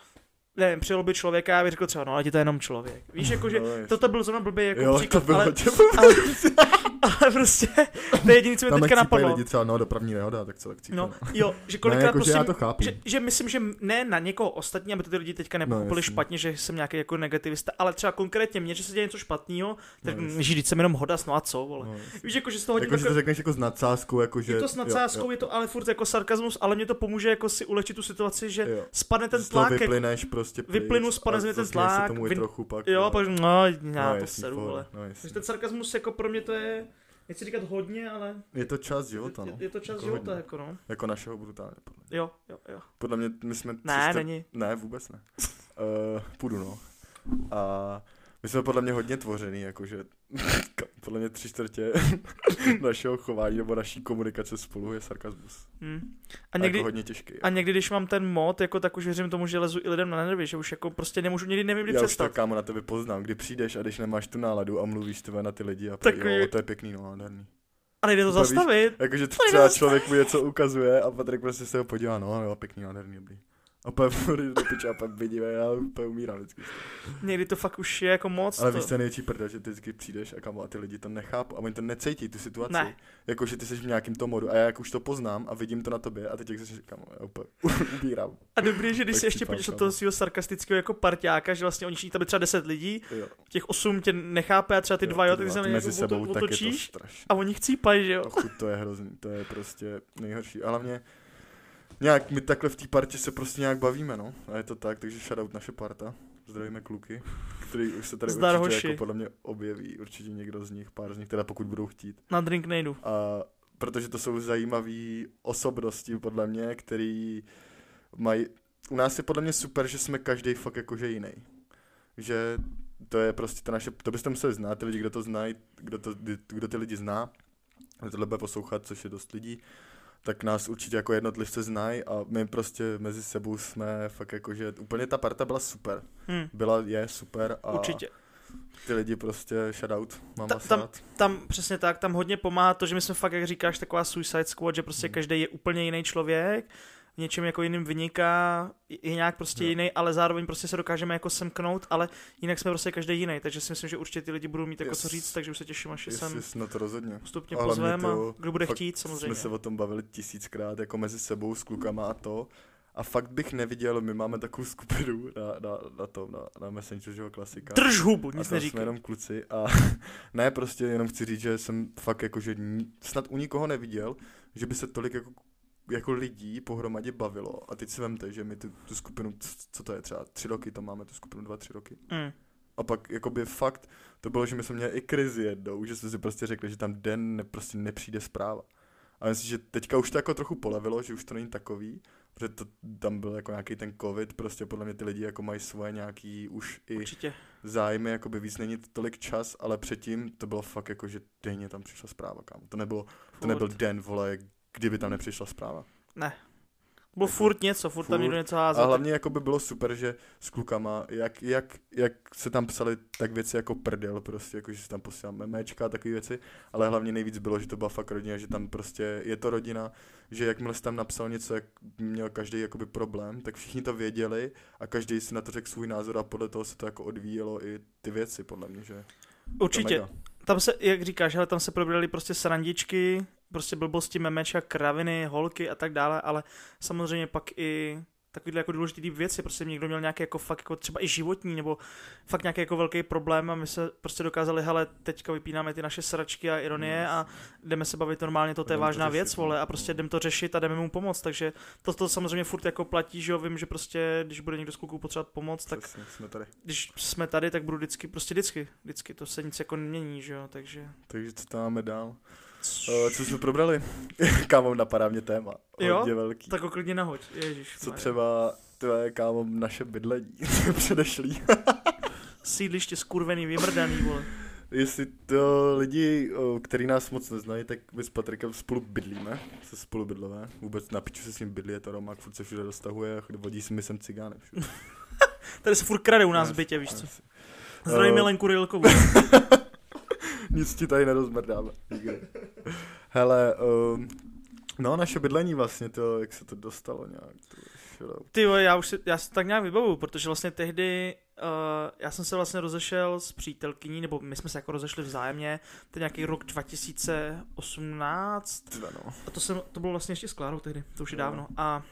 nevím, přijelo by člověka, já bych řekl třeba, no, ale je to jenom člověk. Víš, jako, že No, toto byl zrovna blbý jako jo, příklad, to bylo, ale, to bylo ale, ale, prostě, to je jediný, co mi teďka napadlo. lidi třeba, no, dopravní nehoda, tak co, tak cípají, No, no. jo, že Ne, kolikrát jako, prostě, že já to chápu. že, že, myslím, že ne na někoho ostatní, aby to ty lidi teďka No, nepochopili jasně. špatně, že jsem nějaký jako negativista, ale třeba konkrétně mě, že se děje něco špatného, tak No, no, jasně. žít jsem jenom hodas, no a co, vole. No, Víš, jako, že z toho jako, že to řekneš jako s nadsázkou, jako že... je to s jo, nadsázkou, jo, je to ale furt jako sarkazmus, ale mě to pomůže jako si ulehčit tu situaci, že jo. spadne ten tlak, vyplyneš prostě pryč vyplynu, spadne mě ten tlak, trochu pak. jo, vole. pak no, já no, to seru, vole. no, ten sarkazmus jako pro mě to je, nechci říkat hodně, ale Je to část života, je, no. je to čas Jako života, hodně. jako no. Jako našeho brutálně, podle mě. Jo, jo, jo. Podle mě my jsme... Ne, čtvrt- není. Ne, vůbec ne. Uh, půjdu, no. A my jsme podle mě hodně tvořený, jakože podle mě tři čtvrtě našeho chování nebo naší komunikace spolu je sarkazmus. Hm. A A někdy, jako hodně těžký. a někdy, když mám ten mod, jako tak už věřím tomu, že lezu i lidem na nervy, že už jako prostě nemůžu, někdy nevím, kdy Já už to přestat. kámo na tebe poznám, kdy přijdeš a když nemáš tu náladu a mluvíš tebe na ty lidi a Takový... jo, to je pěkný, no, nádherný. A nejde to zastavit. Jakože třeba člověk mu něco ukazuje a Patrik prostě se ho podívá, no jo, pěkný, nádherný, dobrý. A pak bude do piče a pak vidíme, já úplně umírám vždycky. Někdy to fakt už je jako moc. Ale to... víš, co je největší prdel, že ty vždycky přijdeš a kamo a ty lidi to nechápou a oni to necítí, tu situaci. Ne. Jako, že ty jsi v nějakém tom modu a já jak už to poznám a vidím to na tobě a teď jak jsi kamo, já úplně umírám. A dobrý, že když si ještě na kámo. toho svého sarkastického jako parťáka, že vlastně oni všichni tam třeba 10 lidí, Jo, těch 8 tě nechápe a třeba ty dva, jo, tak se mezi jako sebou, to otočíš a oni chcípají, že jo. To je hrozný, to je prostě nejhorší. A hlavně nějak my takhle v té partě se prostě nějak bavíme, no. A je to tak, takže shoutout naše parta. Zdravíme kluky, který už se tady Zdar, určitě hoši. jako podle mě objeví, určitě někdo z nich, pár z nich, teda pokud budou chtít. Na drink nejdu. A protože to jsou zajímavé osobnosti, podle mě, který mají, u nás je podle mě super, že jsme každý fakt jakože jiný. Že to je prostě ta naše, to byste museli znát, ty lidi, kdo to znají, kdo, to, kdo ty lidi zná, kdo tohle bude poslouchat, což je dost lidí, tak nás určitě jako jednotlivce znají a my prostě mezi sebou jsme fakt jakože, úplně ta parta byla super. Hm. Byla, je super a Určitě. ty lidi prostě shoutout, mám Ta- vás tam- rád. Tam přesně tak, tam hodně pomáhá to, že my jsme fakt, jak říkáš, taková Suicide Squad, že prostě Hmm. každý je úplně jiný člověk, v něčem jako jiným vyniká, je nějak prostě Jo. jiný, ale zároveň prostě se dokážeme jako semknout, ale jinak jsme prostě každý jiný, takže si myslím, že určitě ty lidi budou mít jako Yes. co říct, takže už se těším, až Yes, sem yes, no to rozhodně. postupně A hlavně pozvem a to kdo bude chtít samozřejmě. Jsme se o tom bavili tisíckrát, jako mezi sebou s klukama a to. A fakt bych neviděl, my máme takovou skupinu na, na, na tom, na, na Messenger, že jo, klasika. Drž hubu, a nic tam jsme neříkej. jenom kluci a ne, prostě jenom chci říct, že jsem fakt jako, že snad u nikoho neviděl, že by se tolik jako, jako lidí pohromadě bavilo. A teď si vemte, že my tu, tu skupinu, co to je, třeba tři roky, to máme tu skupinu, dva, tři roky. Mm. A pak jakoby fakt, to bylo, že my jsme měli i krizi jednou, že jsme si prostě řekli, že tam den ne, prostě nepřijde zpráva. A myslím, že teďka už to jako trochu polevilo, že už to není takový, protože to, tam byl jako nějaký ten covid, prostě podle mě ty lidi jako mají svoje nějaký už i Určitě. zájmy, jakoby víc není tolik čas, ale předtím to bylo fakt jako, že denně tam přišla zpráva, kam. To nebylo, to Furt. nebyl den, vole, kdyby tam nepřišla zpráva. Bylo furt něco, furt, tam Furt. někdo něco házet. A hlavně jako by bylo super, že s klukama, jak, jak, jak se tam psali tak věci jako prdel, prostě, jako že se tam posílám memečka a takové věci, ale hlavně nejvíc bylo, že to byla fakt rodina, že tam prostě je to rodina, že jakmile jsi tam napsal něco, jak měl každý jakoby problém, tak všichni to věděli a každý si na to řekl svůj názor a podle toho se to jako odvíjelo i ty věci, podle mě, že Určitě. Tam se, jak říkáš, ale tam se probrali prostě srandičky, prostě blbosti, memečka, kraviny, holky a tak dále, ale samozřejmě pak i takovýhle jako důležitý věci, prostě někdo měl nějaký jako fakt jako třeba i životní, nebo fakt nějaký jako velký problém a my se prostě dokázali, hele, teďka vypínáme ty naše sračky a ironie a jdeme se bavit normálně, to, to je to vážná řešit, věc, no. vole, a prostě jdeme to řešit a jdeme mu pomoct, takže to, to samozřejmě furt jako platí, že jo, vím, že prostě, když bude někdo z kluků potřebovat pomoc, tak Přesně, jsme tady. když jsme tady, tak budu vždycky, prostě vždycky, vždycky, to se nic jako nemění, že jo, takže... Takže co tam máme dál? Uh, co jsme probrali? Kámo, napadá mě téma. Jo? Hodně velký. Tak ho klidně nahoď, ježiš. Co třeba, tvoje kámo, naše bydlení předešlý. Sídliště skurvený, vymrdaný, vole. Jestli to lidi, který nás moc neznají, tak my s Patrikem spolu bydlíme, se spolu bydlové. Vůbec na piču se s ním bydlí, je to Romák, furt se všude dostahuje, vodí si mi sem cigány všude. Tady se furt krade u nás v bytě, víš co. yes. Zdravím Eh, Milenku Rilkovou. Nic ti tady nerozmrdáme. Hele, um, no naše bydlení vlastně, to, jak se to dostalo nějak. To. Ty jo, já už si, já si tak nějak vybavuju, protože vlastně tehdy, uh, já jsem se vlastně rozešel s přítelkyní, nebo my jsme se jako rozešli vzájemně, to je nějaký rok 2018, Teda no. a to, jsem, to bylo vlastně ještě s Klárou tehdy, to už je Jo. dávno. A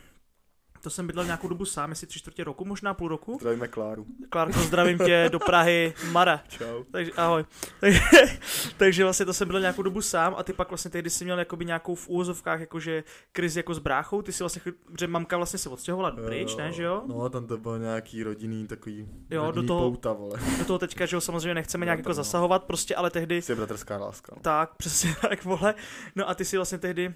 to jsem bydlel nějakou dobu sám, jestli tři čtvrtě roku, možná půl roku. Zdravíme Kláru. Klárko, zdravím tě do Prahy, Mara. Čau. Takže ahoj. Takže, takže vlastně to jsem byl nějakou dobu sám a ty pak vlastně tehdy jsi měl jakoby nějakou v úvozovkách jakože krizi jako s bráchou, ty si vlastně, protože mamka vlastně se odstěhovala pryč, ne, že jo? No, tam to bylo nějaký rodinný takový Jo, do rodinný toho- pouta, vole. Do toho teďka, že jo, samozřejmě nechceme Jo, nějak jako no. zasahovat prostě, ale tehdy, Jsi bratrská láska. No. tak, přesně tak, vole. No a ty si vlastně tehdy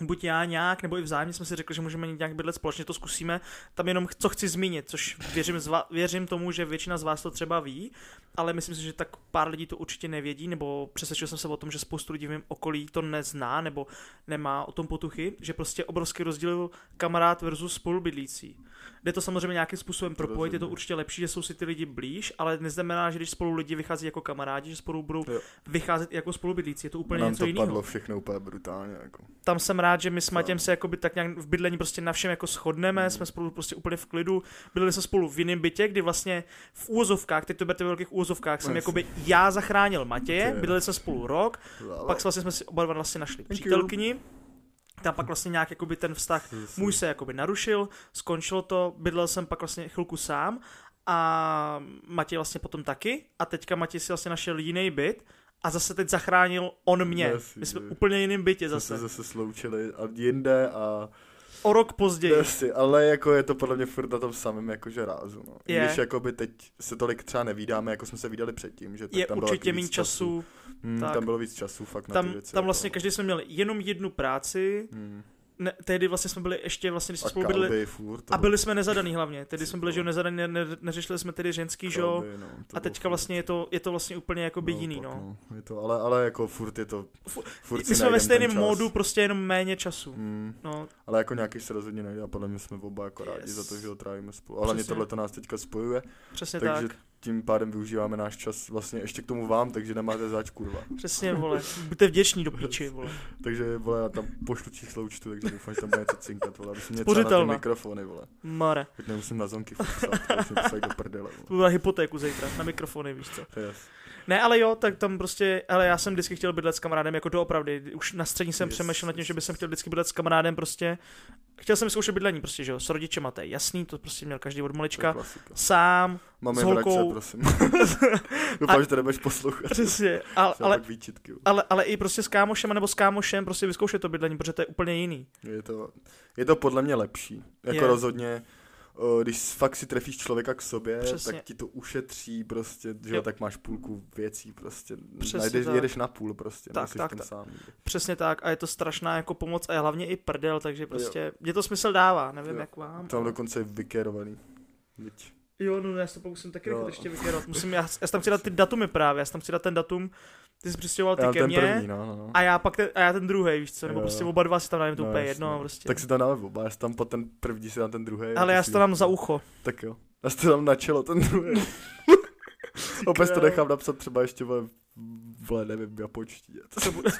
buď já nějak, nebo i vzájemně jsme si řekli, že můžeme nějak bydlet společně, to zkusíme. Tam jenom co chci zmínit, což věřím, zva, věřím tomu, že většina z vás to třeba ví, ale myslím si, že tak pár lidí to určitě nevědí, nebo přesvědčil jsem se o tom, že spoustu lidí v mém okolí to nezná, nebo nemá o tom potuchy, že prostě obrovský rozdíl kamarád versus spolubydlící. Jde to samozřejmě nějakým způsobem propojit, je to určitě lepší, že jsou si ty lidi blíž, ale neznamená, že když spolu lidi vychází jako kamarádi, že spolu budou Jo. vycházet jako spolubydlící. Je to úplně Nám něco to jiného padlo všechno úplně brutálně. Jako. tam jsem rád, že my s? Matěm se jakoby tak nějak v bydlení prostě na všem jako shodneme, Hmm. jsme spolu prostě úplně v klidu, bydleli jsme spolu v jiném bytě, kdy vlastně v úvozovkách, teď to berte ve velkých úvozovkách, jsem jakoby já zachránil Matěje, bydleli jsme spolu rok, pak vlastně jsme si oba dva vlastně našli přítelkyni, tam pak vlastně nějak jakoby ten vztah můj se jakoby narušil, skončilo to, bydlel jsem pak vlastně chvilku sám a Matěj vlastně potom taky a teďka Matěj si vlastně našel jiný byt a zase teď zachránil on mě. Jasně, My jsme v úplně jiném bytě Jsme zase. se zase sloučili a jinde a O rok později. Jasně, ale jako je to podle mě furt na tom samém jakože rázu, no. I Je. Když jakoby teď se tolik třeba nevídáme, jako jsme se viděli předtím, že je tam bylo určitě méně víc času. Hmm, tak. tam bylo víc času fakt na ty Tam, věci. tam jako- vlastně každý jsme měli jenom jednu práci. Hmm. Ne, tehdy vlastně jsme byli ještě vlastně, když jsme A spolu byli. furt. A byli jsme nezadaný hlavně. Tehdy jsme byli, že nezadaný, ne, ne, neřešili jsme tedy ženský, že jo. no, A teďka vlastně je to, je to vlastně úplně jako by jiný, pak, no. Je to, ale, ale jako furt je to, Fu- furt My jsme ve stejném módu, prostě jenom méně času. Hmm. No, Ale jako nějaký se rozhodně najde a podle mě jsme oba jako rádi Yes. za to, že ho trávíme spolu. A hlavně tohle to nás teďka spojuje, přesně takže tak. Tím pádem využíváme náš čas vlastně ještě k tomu vám, takže nemáte zač kurva. Přesně, vole. Buďte vděční do píči, vole. Takže vole, já tam pošlu číslo účtu, takže doufám, že tam bude něco cinkat, vole, aby si mě třeba na ty mikrofony, vole. Mare. Teď nemusím na zonky psát, psají do prdele, vole. To byla hypotéku zítra, na mikrofony, víš co. Je Ne, ale jo, tak tam prostě, ale já jsem vždycky chtěl bydlet s kamarádem, jako doopravdy. Už na střední jsem Yes, přemýšlel nad tím, že bych chtěl vždycky bydlet s kamarádem, prostě. Chtěl jsem zkoušet bydlení, prostě, že jo, s rodičema, to je jasný, to prostě měl každý od malička. Sám, Máme s holkou. prosím. Doufám, že to nebudeš poslouchat. přesně, ale, Ale... výčitky. ale, ale, i prostě s kámošem nebo s kámošem prostě vyzkoušet to bydlení, protože to je úplně jiný. Je to, je to podle mě lepší. Jako Je. rozhodně, když fakt si trefíš člověka k sobě, Přesně. tak ti to ušetří prostě, že Jo. jo, tak máš půlku věcí prostě. Přesně Najdeš, tak. jedeš na půl prostě, Tak, tak, tak. sám. Přesně tak a je to strašná jako pomoc a je hlavně i prdel, takže prostě, mě to smysl dává, nevím Jo. jak vám. Tam ale- dokonce je vykérovaný. Viď. Jo, no já se to pokusím taky Jo. rychle ještě vykérovat. Musím, já, já tam chci dát ty datumy právě, já tam chci dát ten datum, Ty jsi přistěhoval ty Já ke ten mně první, no, no, no. a já pak ten, a já ten druhý, víš co, nebo Jo. prostě oba dva si tam dáme to No, úplně jasně. jedno, prostě. Tak si to dáme oba, já si tam po ten první si dám ten druhý. Ale já si to dám za ucho. Tak jo. Já si to dám na čelo, ten druhý. Opět to nechám napsat třeba ještě vole, vole nevím, japonštině. To bude...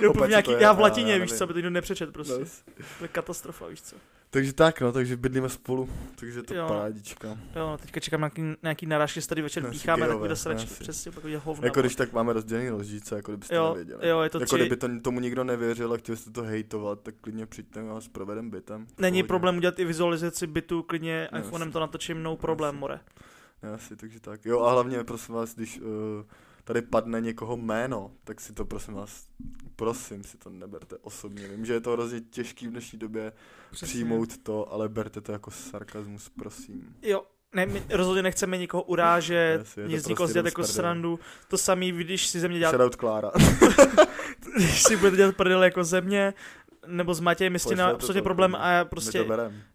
Jo, nějaký, já v Já latině, víš co, aby to nikdo nepřečet prostě. No. To je katastrofa, víš co. Takže tak no, takže bydlíme spolu, takže to Jo. parádička. Jo, no, teďka čekám nějaký, nějaký narážky, tady večer Asi pícháme, takový sračky, asi. přesně, takový hovna. Jako když tak máme rozdělený ložnice, jako kdybyste jo, nevěděli. jo, je to jako tři, kdyby to, tomu nikdo nevěřil a chtěli jste to hejtovat, tak klidně přijďte, my vás provedem bytem. Není pohodě. problém udělat i vizualizaci bytu, klidně No, iPhonem to natočím, no problém, more. Ne, Asi, takže tak. Jo a hlavně, prosím vás, když uh, tady padne někoho jméno, tak si to prosím vás, prosím si to neberte osobně. Vím, že je to hrozně těžký v dnešní době Přesně. přijmout to, ale berte to jako sarkazmus, prosím. Jo, ne, my rozhodně nechceme nikoho urážet, to nic z nikoho prostě dělat jenom jako srandu. To samý, když si ze mě dělat, Shoutout Klára. když si budete dělat prdele jako ze mě, nebo s Matějem, s tím nemám to, absolutně problém a já prostě,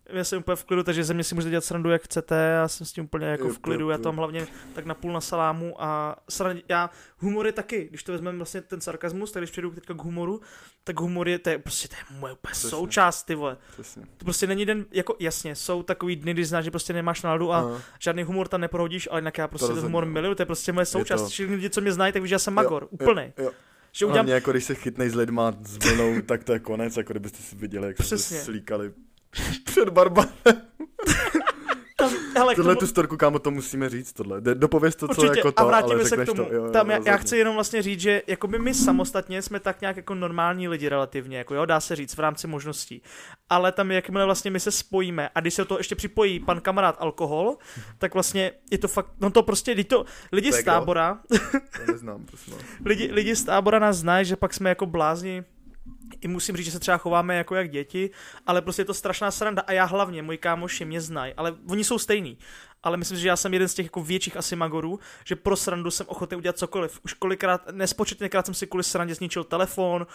já jsem úplně v klidu, takže ze mě si můžete dělat srandu jak chcete, já jsem s tím úplně jako v klidu, já tam hlavně tak na půl na salámu a srand, já, humor je taky, když to vezmeme vlastně ten sarkazmus, tak když přejdu teďka k humoru, tak humor je, to je prostě, to je moje úplně Přesně. součást, ty vole. Přesně. To prostě není den, jako jasně, jsou takový dny, kdy znáš, že prostě nemáš náladu a Aha. žádný humor tam neprohodíš, ale jinak já prostě ten humor miluju, to je prostě moje součást. Všichni lidi, co mě znají, tak víš, že já jsem magor, úplný. Jo, jo. Že udělám, Hlavně jako když se chytnej s lidma s vlnou, tak to je konec, jako kdybyste si viděli, jak Přesně. se slíkali před barba. Hele, k Tohle tomu- tu storku, kámo, to musíme říct, tohle. Dopověz to, co Určitě, jako to, a vrátíme ale se k tomu. to. Jo, jo, Tam já, já chci jenom vlastně říct, že jako by my samostatně jsme tak nějak jako normální lidi relativně, jako jo, dá se říct v rámci možností. Ale tam jakmile vlastně my se spojíme a když se to ještě připojí pan kamarád alkohol, tak vlastně je to fakt, no to prostě, když to lidi To z tábora, To neznám, prosím lidi, lidi z tábora nás znají, že pak jsme jako blázni, i musím říct, že se třeba chováme jako jak děti, ale prostě je to strašná sranda a já hlavně, moji kámoši mě znají, ale oni jsou stejní. Ale myslím si, že já jsem jeden z těch jako větších asi magorů, že pro srandu jsem ochotný udělat cokoliv. Už kolikrát, nespočetněkrát jsem si kvůli srandě zničil telefon,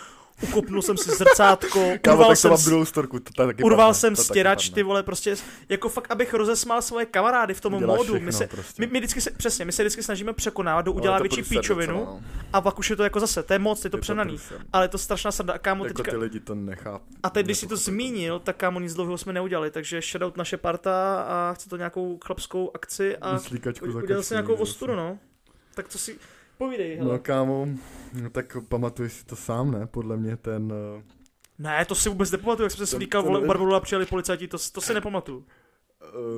ukopnul jsem si zrcátko, Kámo, urval tak to jsem, druhou storku, to taky urval padne, jsem to stěrač, ty vole, prostě jako fakt, abych rozesmál svoje kamarády v tom Uděláš módu. všechno My, se, prostě. my, my, vždycky se, přesně, my se vždycky snažíme překonávat, Ale udělá to větší píčovinu docela, no. a pak už je to jako zase, to je moc, je to Je přenaný. průser. Ale je to strašná sranda a kámo Jako teďka, ty lidi to nechápou. a teď, když si to zmínil, tak kámo nic dlouhého jsme neudělali, takže shoutout naše parta a chce to nějakou chlapskou akci a udělal si nějakou ostudu, no. Tak co si, povídej, hele. No kámo, no, tak pamatuješ si to sám, ne? Podle mě ten... uh, Ne, to si vůbec nepamatuju, jak jsem se slíkal, vole, u Barbarula přijeli policajti, to, to si nepamatuju.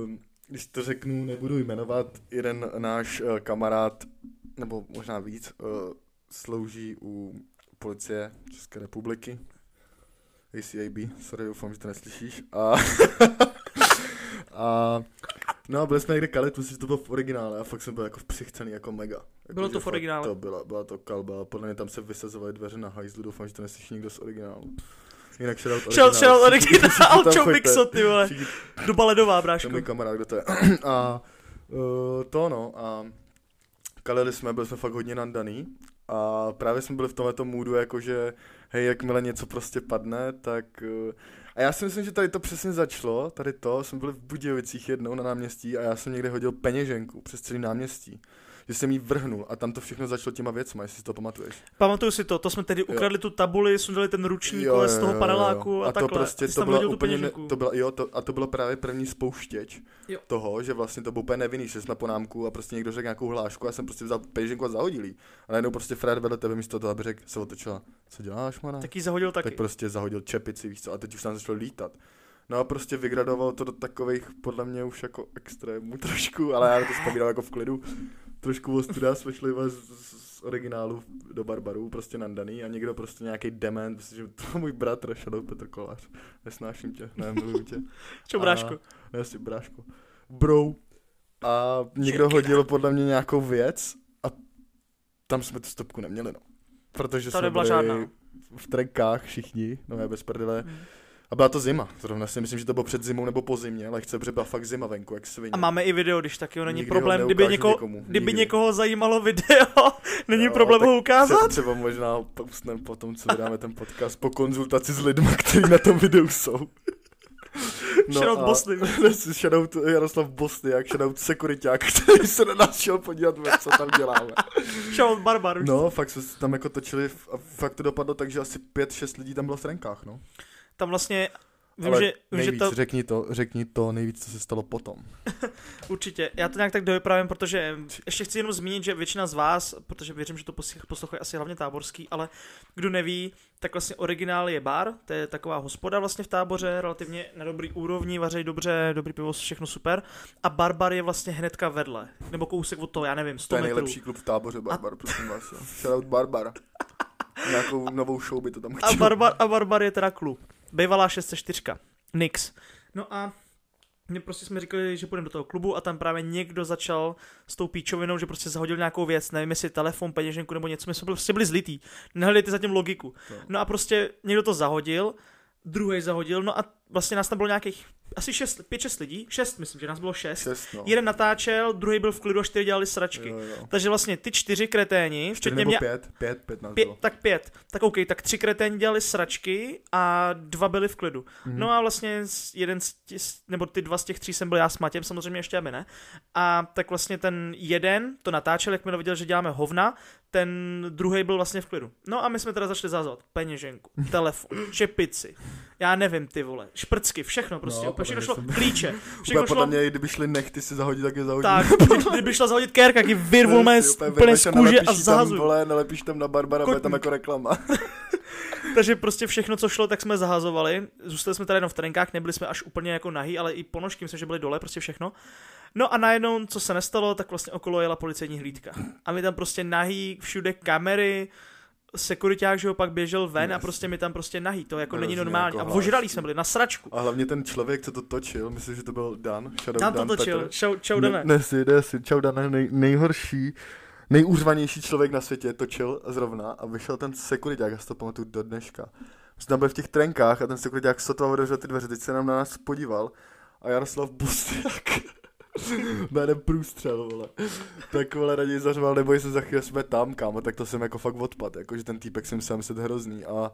Um, když to řeknu, nebudu jmenovat, jeden náš uh, kamarád, nebo možná víc, uh, slouží u policie České republiky. ACAB, sorry, doufám, že to neslyšíš. A, a no, byli jsme někde kalit, myslím, že to bylo v originále a fakt jsem byl jako přichcený jako mega. Jako, Bylo to v originále? To byla, byla to kalba, podle mě tam se vysazovaly dveře na hajzlu, doufám, že to neslyší nikdo z originálu. Jinak shoutout Šel, šel, originál. Všichni originál, čau choďte. Pixo, ty vole. Doba ledová, to je bráško. můj kamarád, kdo to je. a uh, to no, a kalili jsme, byli jsme fakt hodně nandaný. A právě jsme byli v tomhle můdu, jakože hej, jakmile něco prostě padne, tak... Uh, a já si myslím, že tady to přesně začalo, tady to, jsme byli v Budějovicích jednou na náměstí a já jsem někde hodil peněženku přes celý náměstí. Že jsem jí vrhnul a tam to všechno začalo těma věcma, jestli si to pamatuješ. Pamatuju si to, to jsme tedy ukradli tu tabuli, sundali ten ručník Jo, kole z jo, toho jo, paneláku jo. a, a to takhle. prostě Ty jsi to bylo úplně ne, to bylo, jo, to, a to bylo právě první spouštěč Jo. toho, že vlastně to byl úplně nevinný, že jsi na ponámku a prostě někdo řekl nějakou hlášku a já jsem prostě vzal peněženku a zahodil jí. A najednou prostě Fred vedle tebe místo toho, aby řekl, se otočila, co děláš, mana? Tak jí zahodil taky. tak prostě zahodil čepici, víš co, a teď už tam začal lítat. No a prostě vygradoval to do takových, podle mě už jako extrémů trošku, ale já to vzpomínám jako v klidu. Trošku ostuda jsme šli z, z, originálu do Barbarů, prostě nandaný a někdo prostě nějaký dement, prostě, že to můj bratr, Shadow Petr Kolář. Nesnáším tě, ne, miluju tě. Čo, bráško. A, ne, si bráško. Bro. A někdo hodil podle mě nějakou věc a tam jsme tu stopku neměli, no. Protože To jsme byli žádná. v trenkách všichni, no já bez prdele. Hmm. A byla to zima, zrovna si myslím, že to bylo před zimou nebo po zimě, lehce, protože byla fakt zima venku, jak svině. A máme i video, když taky není Nikdy problém, ho kdyby, někoho, nikomu, kdyby nikdy. někoho zajímalo video, není Jo, problém ho ukázat. Tře- třeba možná pustneme potom, co vydáme ten podcast, po konzultaci s lidmi, kteří na tom videu jsou. Shoutout Bosny. Shoutout Jaroslav Bosny, jak shoutout sekuriták, který se na nás šel podívat, co tam děláme. Shoutout Barbar. No, fakt jsme se tam jako točili a fakt to dopadlo tak, že asi pět, šest lidí tam bylo v trenkách, no. Tam vlastně Vím, Ale že, vím, nejvíc, že to, řekni to, řekni to nejvíc, co se stalo potom. určitě, já to nějak tak dovypravím, protože ještě chci jenom zmínit, že většina z vás, protože věřím, že to posl- poslouchají asi hlavně táborský, ale kdo neví, tak vlastně originál je bar, to je taková hospoda vlastně v táboře, relativně na dobrý úrovni, vařejí dobře, dobrý pivo, všechno super. A Barbar je vlastně hnedka vedle, nebo kousek od toho, já nevím, 100 To je metrů. nejlepší klub v táboře, Barbar, prosím vás. Jo. Shoutout Barbar. Nějakou novou show by to tam A chtěl. Barbar, a Barbar je teda klub. Bývalá 604. Nix. No a mě prostě jsme říkali, že půjdeme do toho klubu a tam právě někdo začal s tou píčovinou, že prostě zahodil nějakou věc, nevím jestli telefon, peněženku nebo něco, my jsme prostě byli zlitý, nehledejte zatím logiku. No. No a prostě někdo to zahodil, druhý zahodil, no a vlastně nás tam bylo nějakých asi 6, 5-6 lidí, 6 myslím, že nás bylo 6. Šest, no. Jeden natáčel, druhý byl v klidu a čtyři dělali sračky. Jo, jo. Takže vlastně ty čtyři kreténi, včetně mě, pět, pět, pět nás Pě, bylo. tak pět. Tak OK, tak tři kreténi dělali sračky a dva byli v klidu. Mhm. Mm-hmm. No a vlastně jeden z těch, nebo ty dva z těch tří jsem byl já s Matěm, samozřejmě ještě aby ne. A tak vlastně ten jeden to natáčel, jak mi viděl, že děláme hovna, ten druhý byl vlastně v klidu. No a my jsme teda začali zazvat peněženku, telefon, čepici, já nevím ty vole, šprcky, všechno prostě, No, úplně všechno šlo, podle mě klíče, všechno podle šlo, mě, i kdyby šli nechty si zahodit, tak je zahodit. tak, kdyby šla zahodit kérka, jak ji vyrvul mé úplně z kůže a zahazuju. vole, nalepíš tam na Barbara, bude tam jako reklama. Takže prostě všechno, co šlo, tak jsme zahazovali. Zůstali jsme tady jenom v trenkách, nebyli jsme až úplně jako nahý, ale i ponožky, myslím, že byly dole, prostě všechno. No a najednou, co se nestalo, tak vlastně okolo jela policejní hlídka. A my tam prostě nahý, všude kamery, sekuriták, že ho pak běžel ven a Yes. prostě my tam prostě nahý, to jako není normální. jako A ožralí hlášky. jsme byli na sračku. A hlavně ten člověk, co to točil, myslím, že to byl Dan. Tam to Dan točil, Petr. čau, čau Ne, Dane. nesi, nesi, čau Dane, nej, nejhorší, nejúřvanější člověk na světě točil zrovna a vyšel ten sekuriták, já si to pamatuju do dneška. My jsme tam byli v těch trenkách a ten sekuriták sotva otevřel ty dveře, teď se nám na nás podíval a Jaroslav Bustiak jeden průstřel, vole. Tak vole raději zařval, neboj se za chvíli jsme tam, kámo, tak to jsem jako fakt odpad, jako že ten týpek jsem sám set hrozný a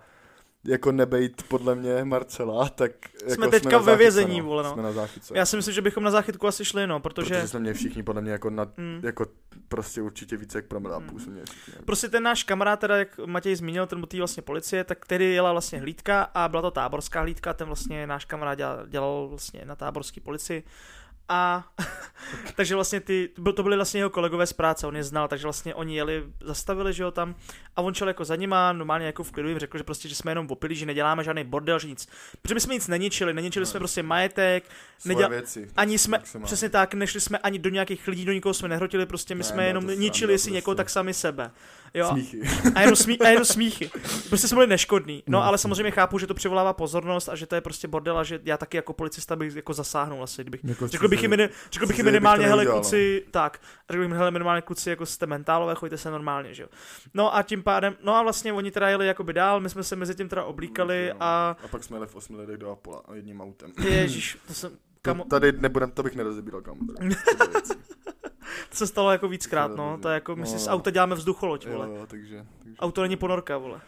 jako nebejt podle mě Marcela, tak jako teďka na ve vězení, vole, no. Jsme na záchytce. Já si myslím, že bychom na záchytku asi šli, no, protože... Protože jsme měli všichni podle mě jako, na, Mm. jako prostě určitě více jak promila Mm. půl jsme všichni. Prostě ten náš kamarád, teda jak Matěj zmínil, ten tý vlastně policie, tak tedy jela vlastně hlídka a byla to táborská hlídka, ten vlastně náš kamarád dělal, dělal vlastně na táborské policii. A takže vlastně ty, to byl- to byli vlastně jeho kolegové z práce, on je znal, takže vlastně oni jeli, zastavili, že jo, tam a on šel jako za nima, normálně jako v klidu jim řekl, že prostě, že jsme jenom opili, že neděláme žádný bordel, že nic. Protože my jsme nic neničili, neničili jsme prostě majetek, neděla- věci. ani jsme, maximálně. přesně tak, nešli jsme ani do nějakých lidí, do nikoho jsme nehrotili, prostě my Ne, jsme jenom to ničili, sranda jestli někoho, prostě. tak sami sebe. Jo, Smíchy. a jenom, smí, a jenom smíchy. Prostě jsme byli neškodní. No, No. ale samozřejmě chápu, že to přivolává pozornost a že to je prostě bordel a že já taky jako policista bych jako zasáhnul asi, kdybych. Jako Řekl bych jim, mini- řekl bych jim minimálně, hele neudělal, no. kluci, tak, řekl bych jim, hele minimálně kluci, jako jste mentálové, choďte se normálně, že jo. No a tím pádem, no a vlastně oni teda jeli jakoby dál, my jsme se mezi tím teda oblíkali a a pak jsme jeli v osmi lidech do Apola a jedním autem. ježíš, to jsem, kamo, To tady nebudem, to bych nerozebíral kamo. to se stalo jako víckrát, no, to je jako, my si z No. auta děláme vzducholoď, jo, vole. jo, takže, takže, Auto není ponorka, vole.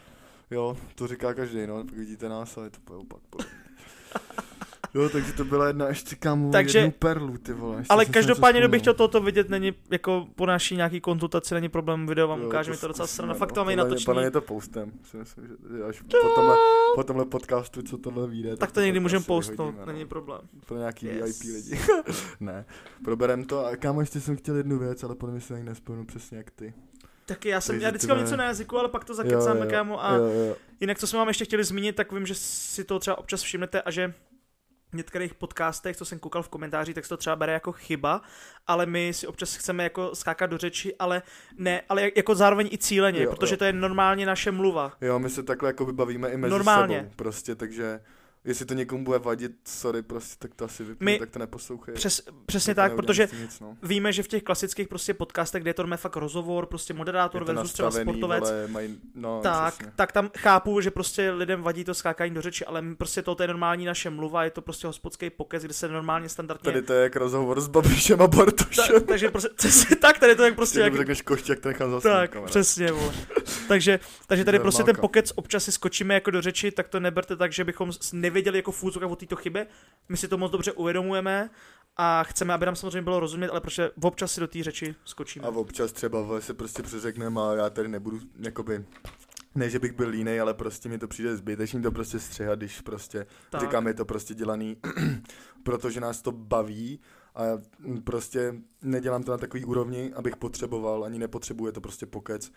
jo, to říká každý, no, pak vidíte nás, ale to bude opak. Jo, takže to byla jedna ještě kámo, Takže- jednu perlu, ty vole. ještě Ale každopádně, něco kdybych chtěl toto vidět, není jako po naší nějaký konzultaci, není problém, video vám Jo, ukáže, mi to docela strana. no. Fakt to máme i natočený. Podle mě to postem, si myslím, že až po tomhle, po tomhle podcastu, co tohle vyjde. Tak to někdy můžeme postnout, no. není problém. Pro nějaký Yes. VIP lidi. ne, proberem to a kámo, ještě jsem chtěl jednu věc, ale podle mě se ani nespomenu přesně jak ty. Taky já jsem, Takže já vždycky mám ne. něco na jazyku, ale pak to zakecáme, jo, kámo. A jo, jo. jinak, co jsme vám ještě chtěli zmínit, tak vím, že si to třeba občas všimnete a že některých podcastech, co jsem koukal v komentářích, tak se to třeba bere jako chyba, ale my si občas chceme jako skákat do řeči, ale ne, ale jako zároveň i cíleně, Jo, protože jo. to je normálně naše mluva. Jo, my se takhle jako vybavíme i mezi Normálně. sebou, prostě, takže jestli to někomu bude vadit, sorry, prostě, tak to asi vypnu, My- tak to neposlouchej. Přes, přesně to tak, neudělám protože nic, no. víme, že v těch klasických prostě podcastech, kde je to fakt rozhovor, prostě moderátor to versus třeba sportovec, vole, mají, no, tak, přesně. tak tam chápu, že prostě lidem vadí to skákání do řeči, ale prostě to je normální naše mluva, je to prostě hospodský pokec, kde se normálně standardně... Tady to je jak rozhovor s Babišem a Bartošem. Ta, takže prostě, přesně tak, tady to je prostě jak, řekneš koštěk, ten nechám zase. tak, přesně, vole. takže, takže tady prostě ten pokec občas si skočíme jako do řeči, tak to neberte tak, že bychom s- nevěděli jako fůzok o této chybě. My si to moc dobře uvědomujeme a chceme, aby nám samozřejmě bylo rozumět, ale protože občas si do té řeči skočíme. A občas třeba vole, se prostě přeřekneme a já tady nebudu, jakoby, ne, že bych byl línej, ale prostě mi to přijde zbytečný to prostě střihat, když prostě Tak. říkám, je to prostě dělaný, protože nás to baví a já prostě nedělám to na takový úrovni, abych potřeboval, ani nepotřebuje to prostě pokec.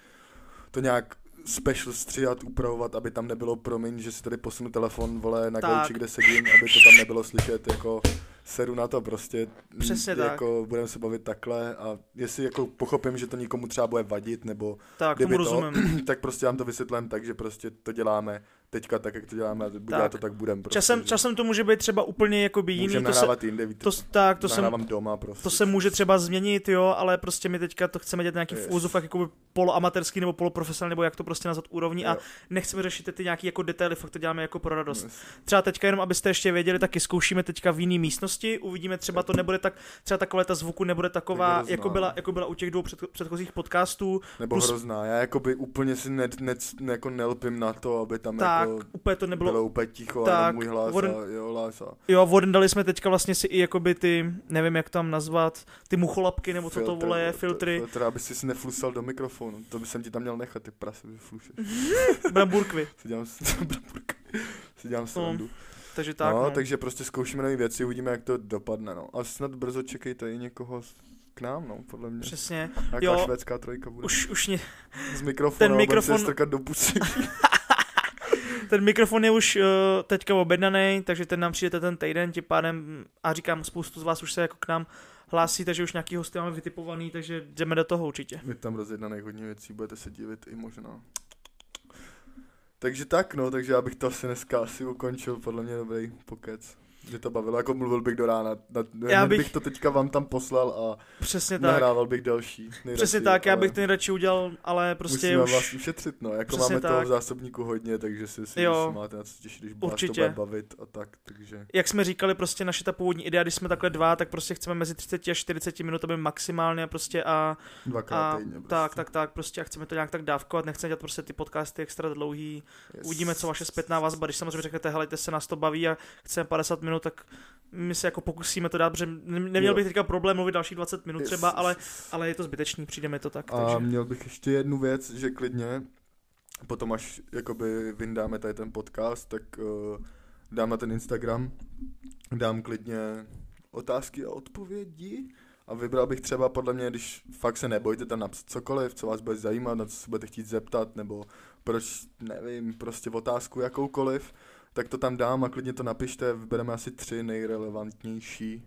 To nějak special stříhat, upravovat, aby tam nebylo, promiň, že si tady posunu telefon, vole, na Tak. gauči, kde sedím, aby to tam nebylo slyšet, jako seru na to prostě. Přesně tak. jako budeme se bavit takhle a jestli jako pochopím, že to nikomu třeba bude vadit, nebo Tak, kdyby tomu to- rozumím. tak prostě vám to vysvětlím tak, že prostě to děláme teďka tak, jak to děláme, a Tak. to tak budem. Prostě, Časem, že časem to může být třeba úplně jakoby jiný, Můžeme to se, nahrávat jinde, víte, to, tak, to se, doma prostě. to se může třeba změnit, jo, ale prostě my teďka to chceme dělat nějaký Yes. yes. fakt jakoby poloamatérský nebo poloprofesionální, nebo jak to prostě nazvat úrovní a Jo. nechceme řešit ty nějaký jako detaily, fakt to děláme jako pro radost. Yes. Třeba teďka jenom, abyste ještě věděli, taky zkoušíme teďka v jiné místnosti, uvidíme, třeba to nebude tak, třeba ta kvalita zvuku nebude taková, hrozná. jako byla, jako byla u těch dvou před, předchozích podcastů, Nebo Plus- hrozná, já jakoby úplně si ne, ne, ne, jako nelpím na to, aby tam tak jako úplně to nebylo, bylo úplně ticho tak, můj hlas voden- a jo, hlas a jo, odendali jsme teďka vlastně si i jakoby ty, nevím jak tam nazvat, ty mucholapky, nebo co to vole je, to- filtry, Filtr, aby si si neflusal do mikrofonu, to by jsem ti tam měl nechat, ty prase, že flušeš. bramburkvy, si dělám, si dělám srandu. takže tak, no, no, takže prostě zkoušíme nové věci, uvidíme, jak to dopadne, no. A snad brzo čekejte i někoho k nám, no, podle mě. přesně, Nějaká jo, švédská trojka bude. už, už mě, Z mikrofonu, ten ten mikrofon- se strkat do pusy. ten mikrofon je už uh, teďka objednaný, takže ten nám přijdete ten týden, tím pádem, a říkám, spoustu z vás už se jako k nám hlásí, takže už nějaký hosty máme vytipovaný, takže jdeme do toho určitě. Je tam rozjednaných hodně věcí, budete se divit i možná. Takže tak, no, takže já bych to asi dneska asi ukončil, podle mě dobrý pokec. Mě to bavilo, jako mluvil bych do rána. Na, Já bych... bych- to teďka vám tam poslal a Přesně tak. nahrával bych další. Nejradši, Přesně tak, já bych to nejradši udělal, ale prostě Musíme už... vás ušetřit, no, jako Přesně máme toho tak. v zásobníku hodně, takže si, si, Jo. si máte na co těšit, když vás Určitě. to bude bavit a tak, takže Jak jsme říkali, prostě naše ta původní idea, když jsme takhle dva, tak prostě chceme mezi 30 a 40 minutami maximálně prostě a, dvakrát a týdně. Prostě. tak, tak, tak, prostě a chceme to nějak tak dávkovat, nechceme dělat prostě ty podcasty extra dlouhý, Yes. uvidíme, co vaše zpětná vazba, když samozřejmě řeknete, helejte se, nás to baví a chceme 50 minut, tak my se jako pokusíme to dát, protože ne- neměl Jo. bych teďka problém mluvit další 20 minut třeba, ale, ale je to zbytečný, přijde mi to tak, A takže měl bych ještě jednu věc, že klidně potom až jakoby vyndáme tady ten podcast, tak uh, dám na ten Instagram, dám klidně otázky a odpovědi a vybral bych třeba podle mě, když fakt se nebojte tam napsat cokoliv, co vás bude zajímat, na co se budete chtít zeptat, nebo proč, nevím, prostě otázku jakoukoliv, tak to tam dám a klidně to napište, vybereme asi tři nejrelevantnější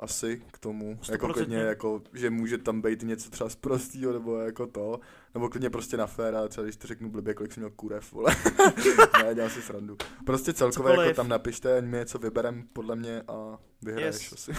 asi k tomu, jako Stoprocentně. klidně, jako, že může tam být něco třeba z prostýho, nebo jako to, nebo klidně prostě na féra, třeba když to řeknu blbě, kolik jsem měl kurev, vole. ne, dělám si srandu. Prostě celkově Cokoliv. jako tam napište, my něco vyberem podle mě a vyhraješ Yes. asi.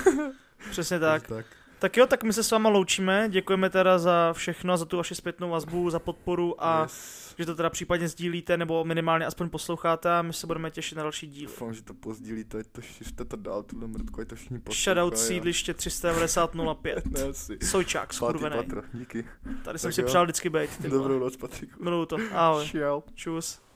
přesně tak. tak. Tak jo, tak my se s váma loučíme, děkujeme teda za všechno, za tu vaši zpětnou vazbu, za podporu a yes. že to teda případně sdílíte nebo minimálně aspoň posloucháte a my se budeme těšit na další díl. Doufám, že to pozdílíte, ať to šiřte to dál, tuhle mrtku, ať to všichni poslouchají. Shoutout a- sídliště 39005. Ne, asi. Sojčák, skurvený. díky. Tady jsem Tak si jo. přál vždycky být. Dobrou noc, Patrik. Miluju to. Ahoj. Čau. Čus.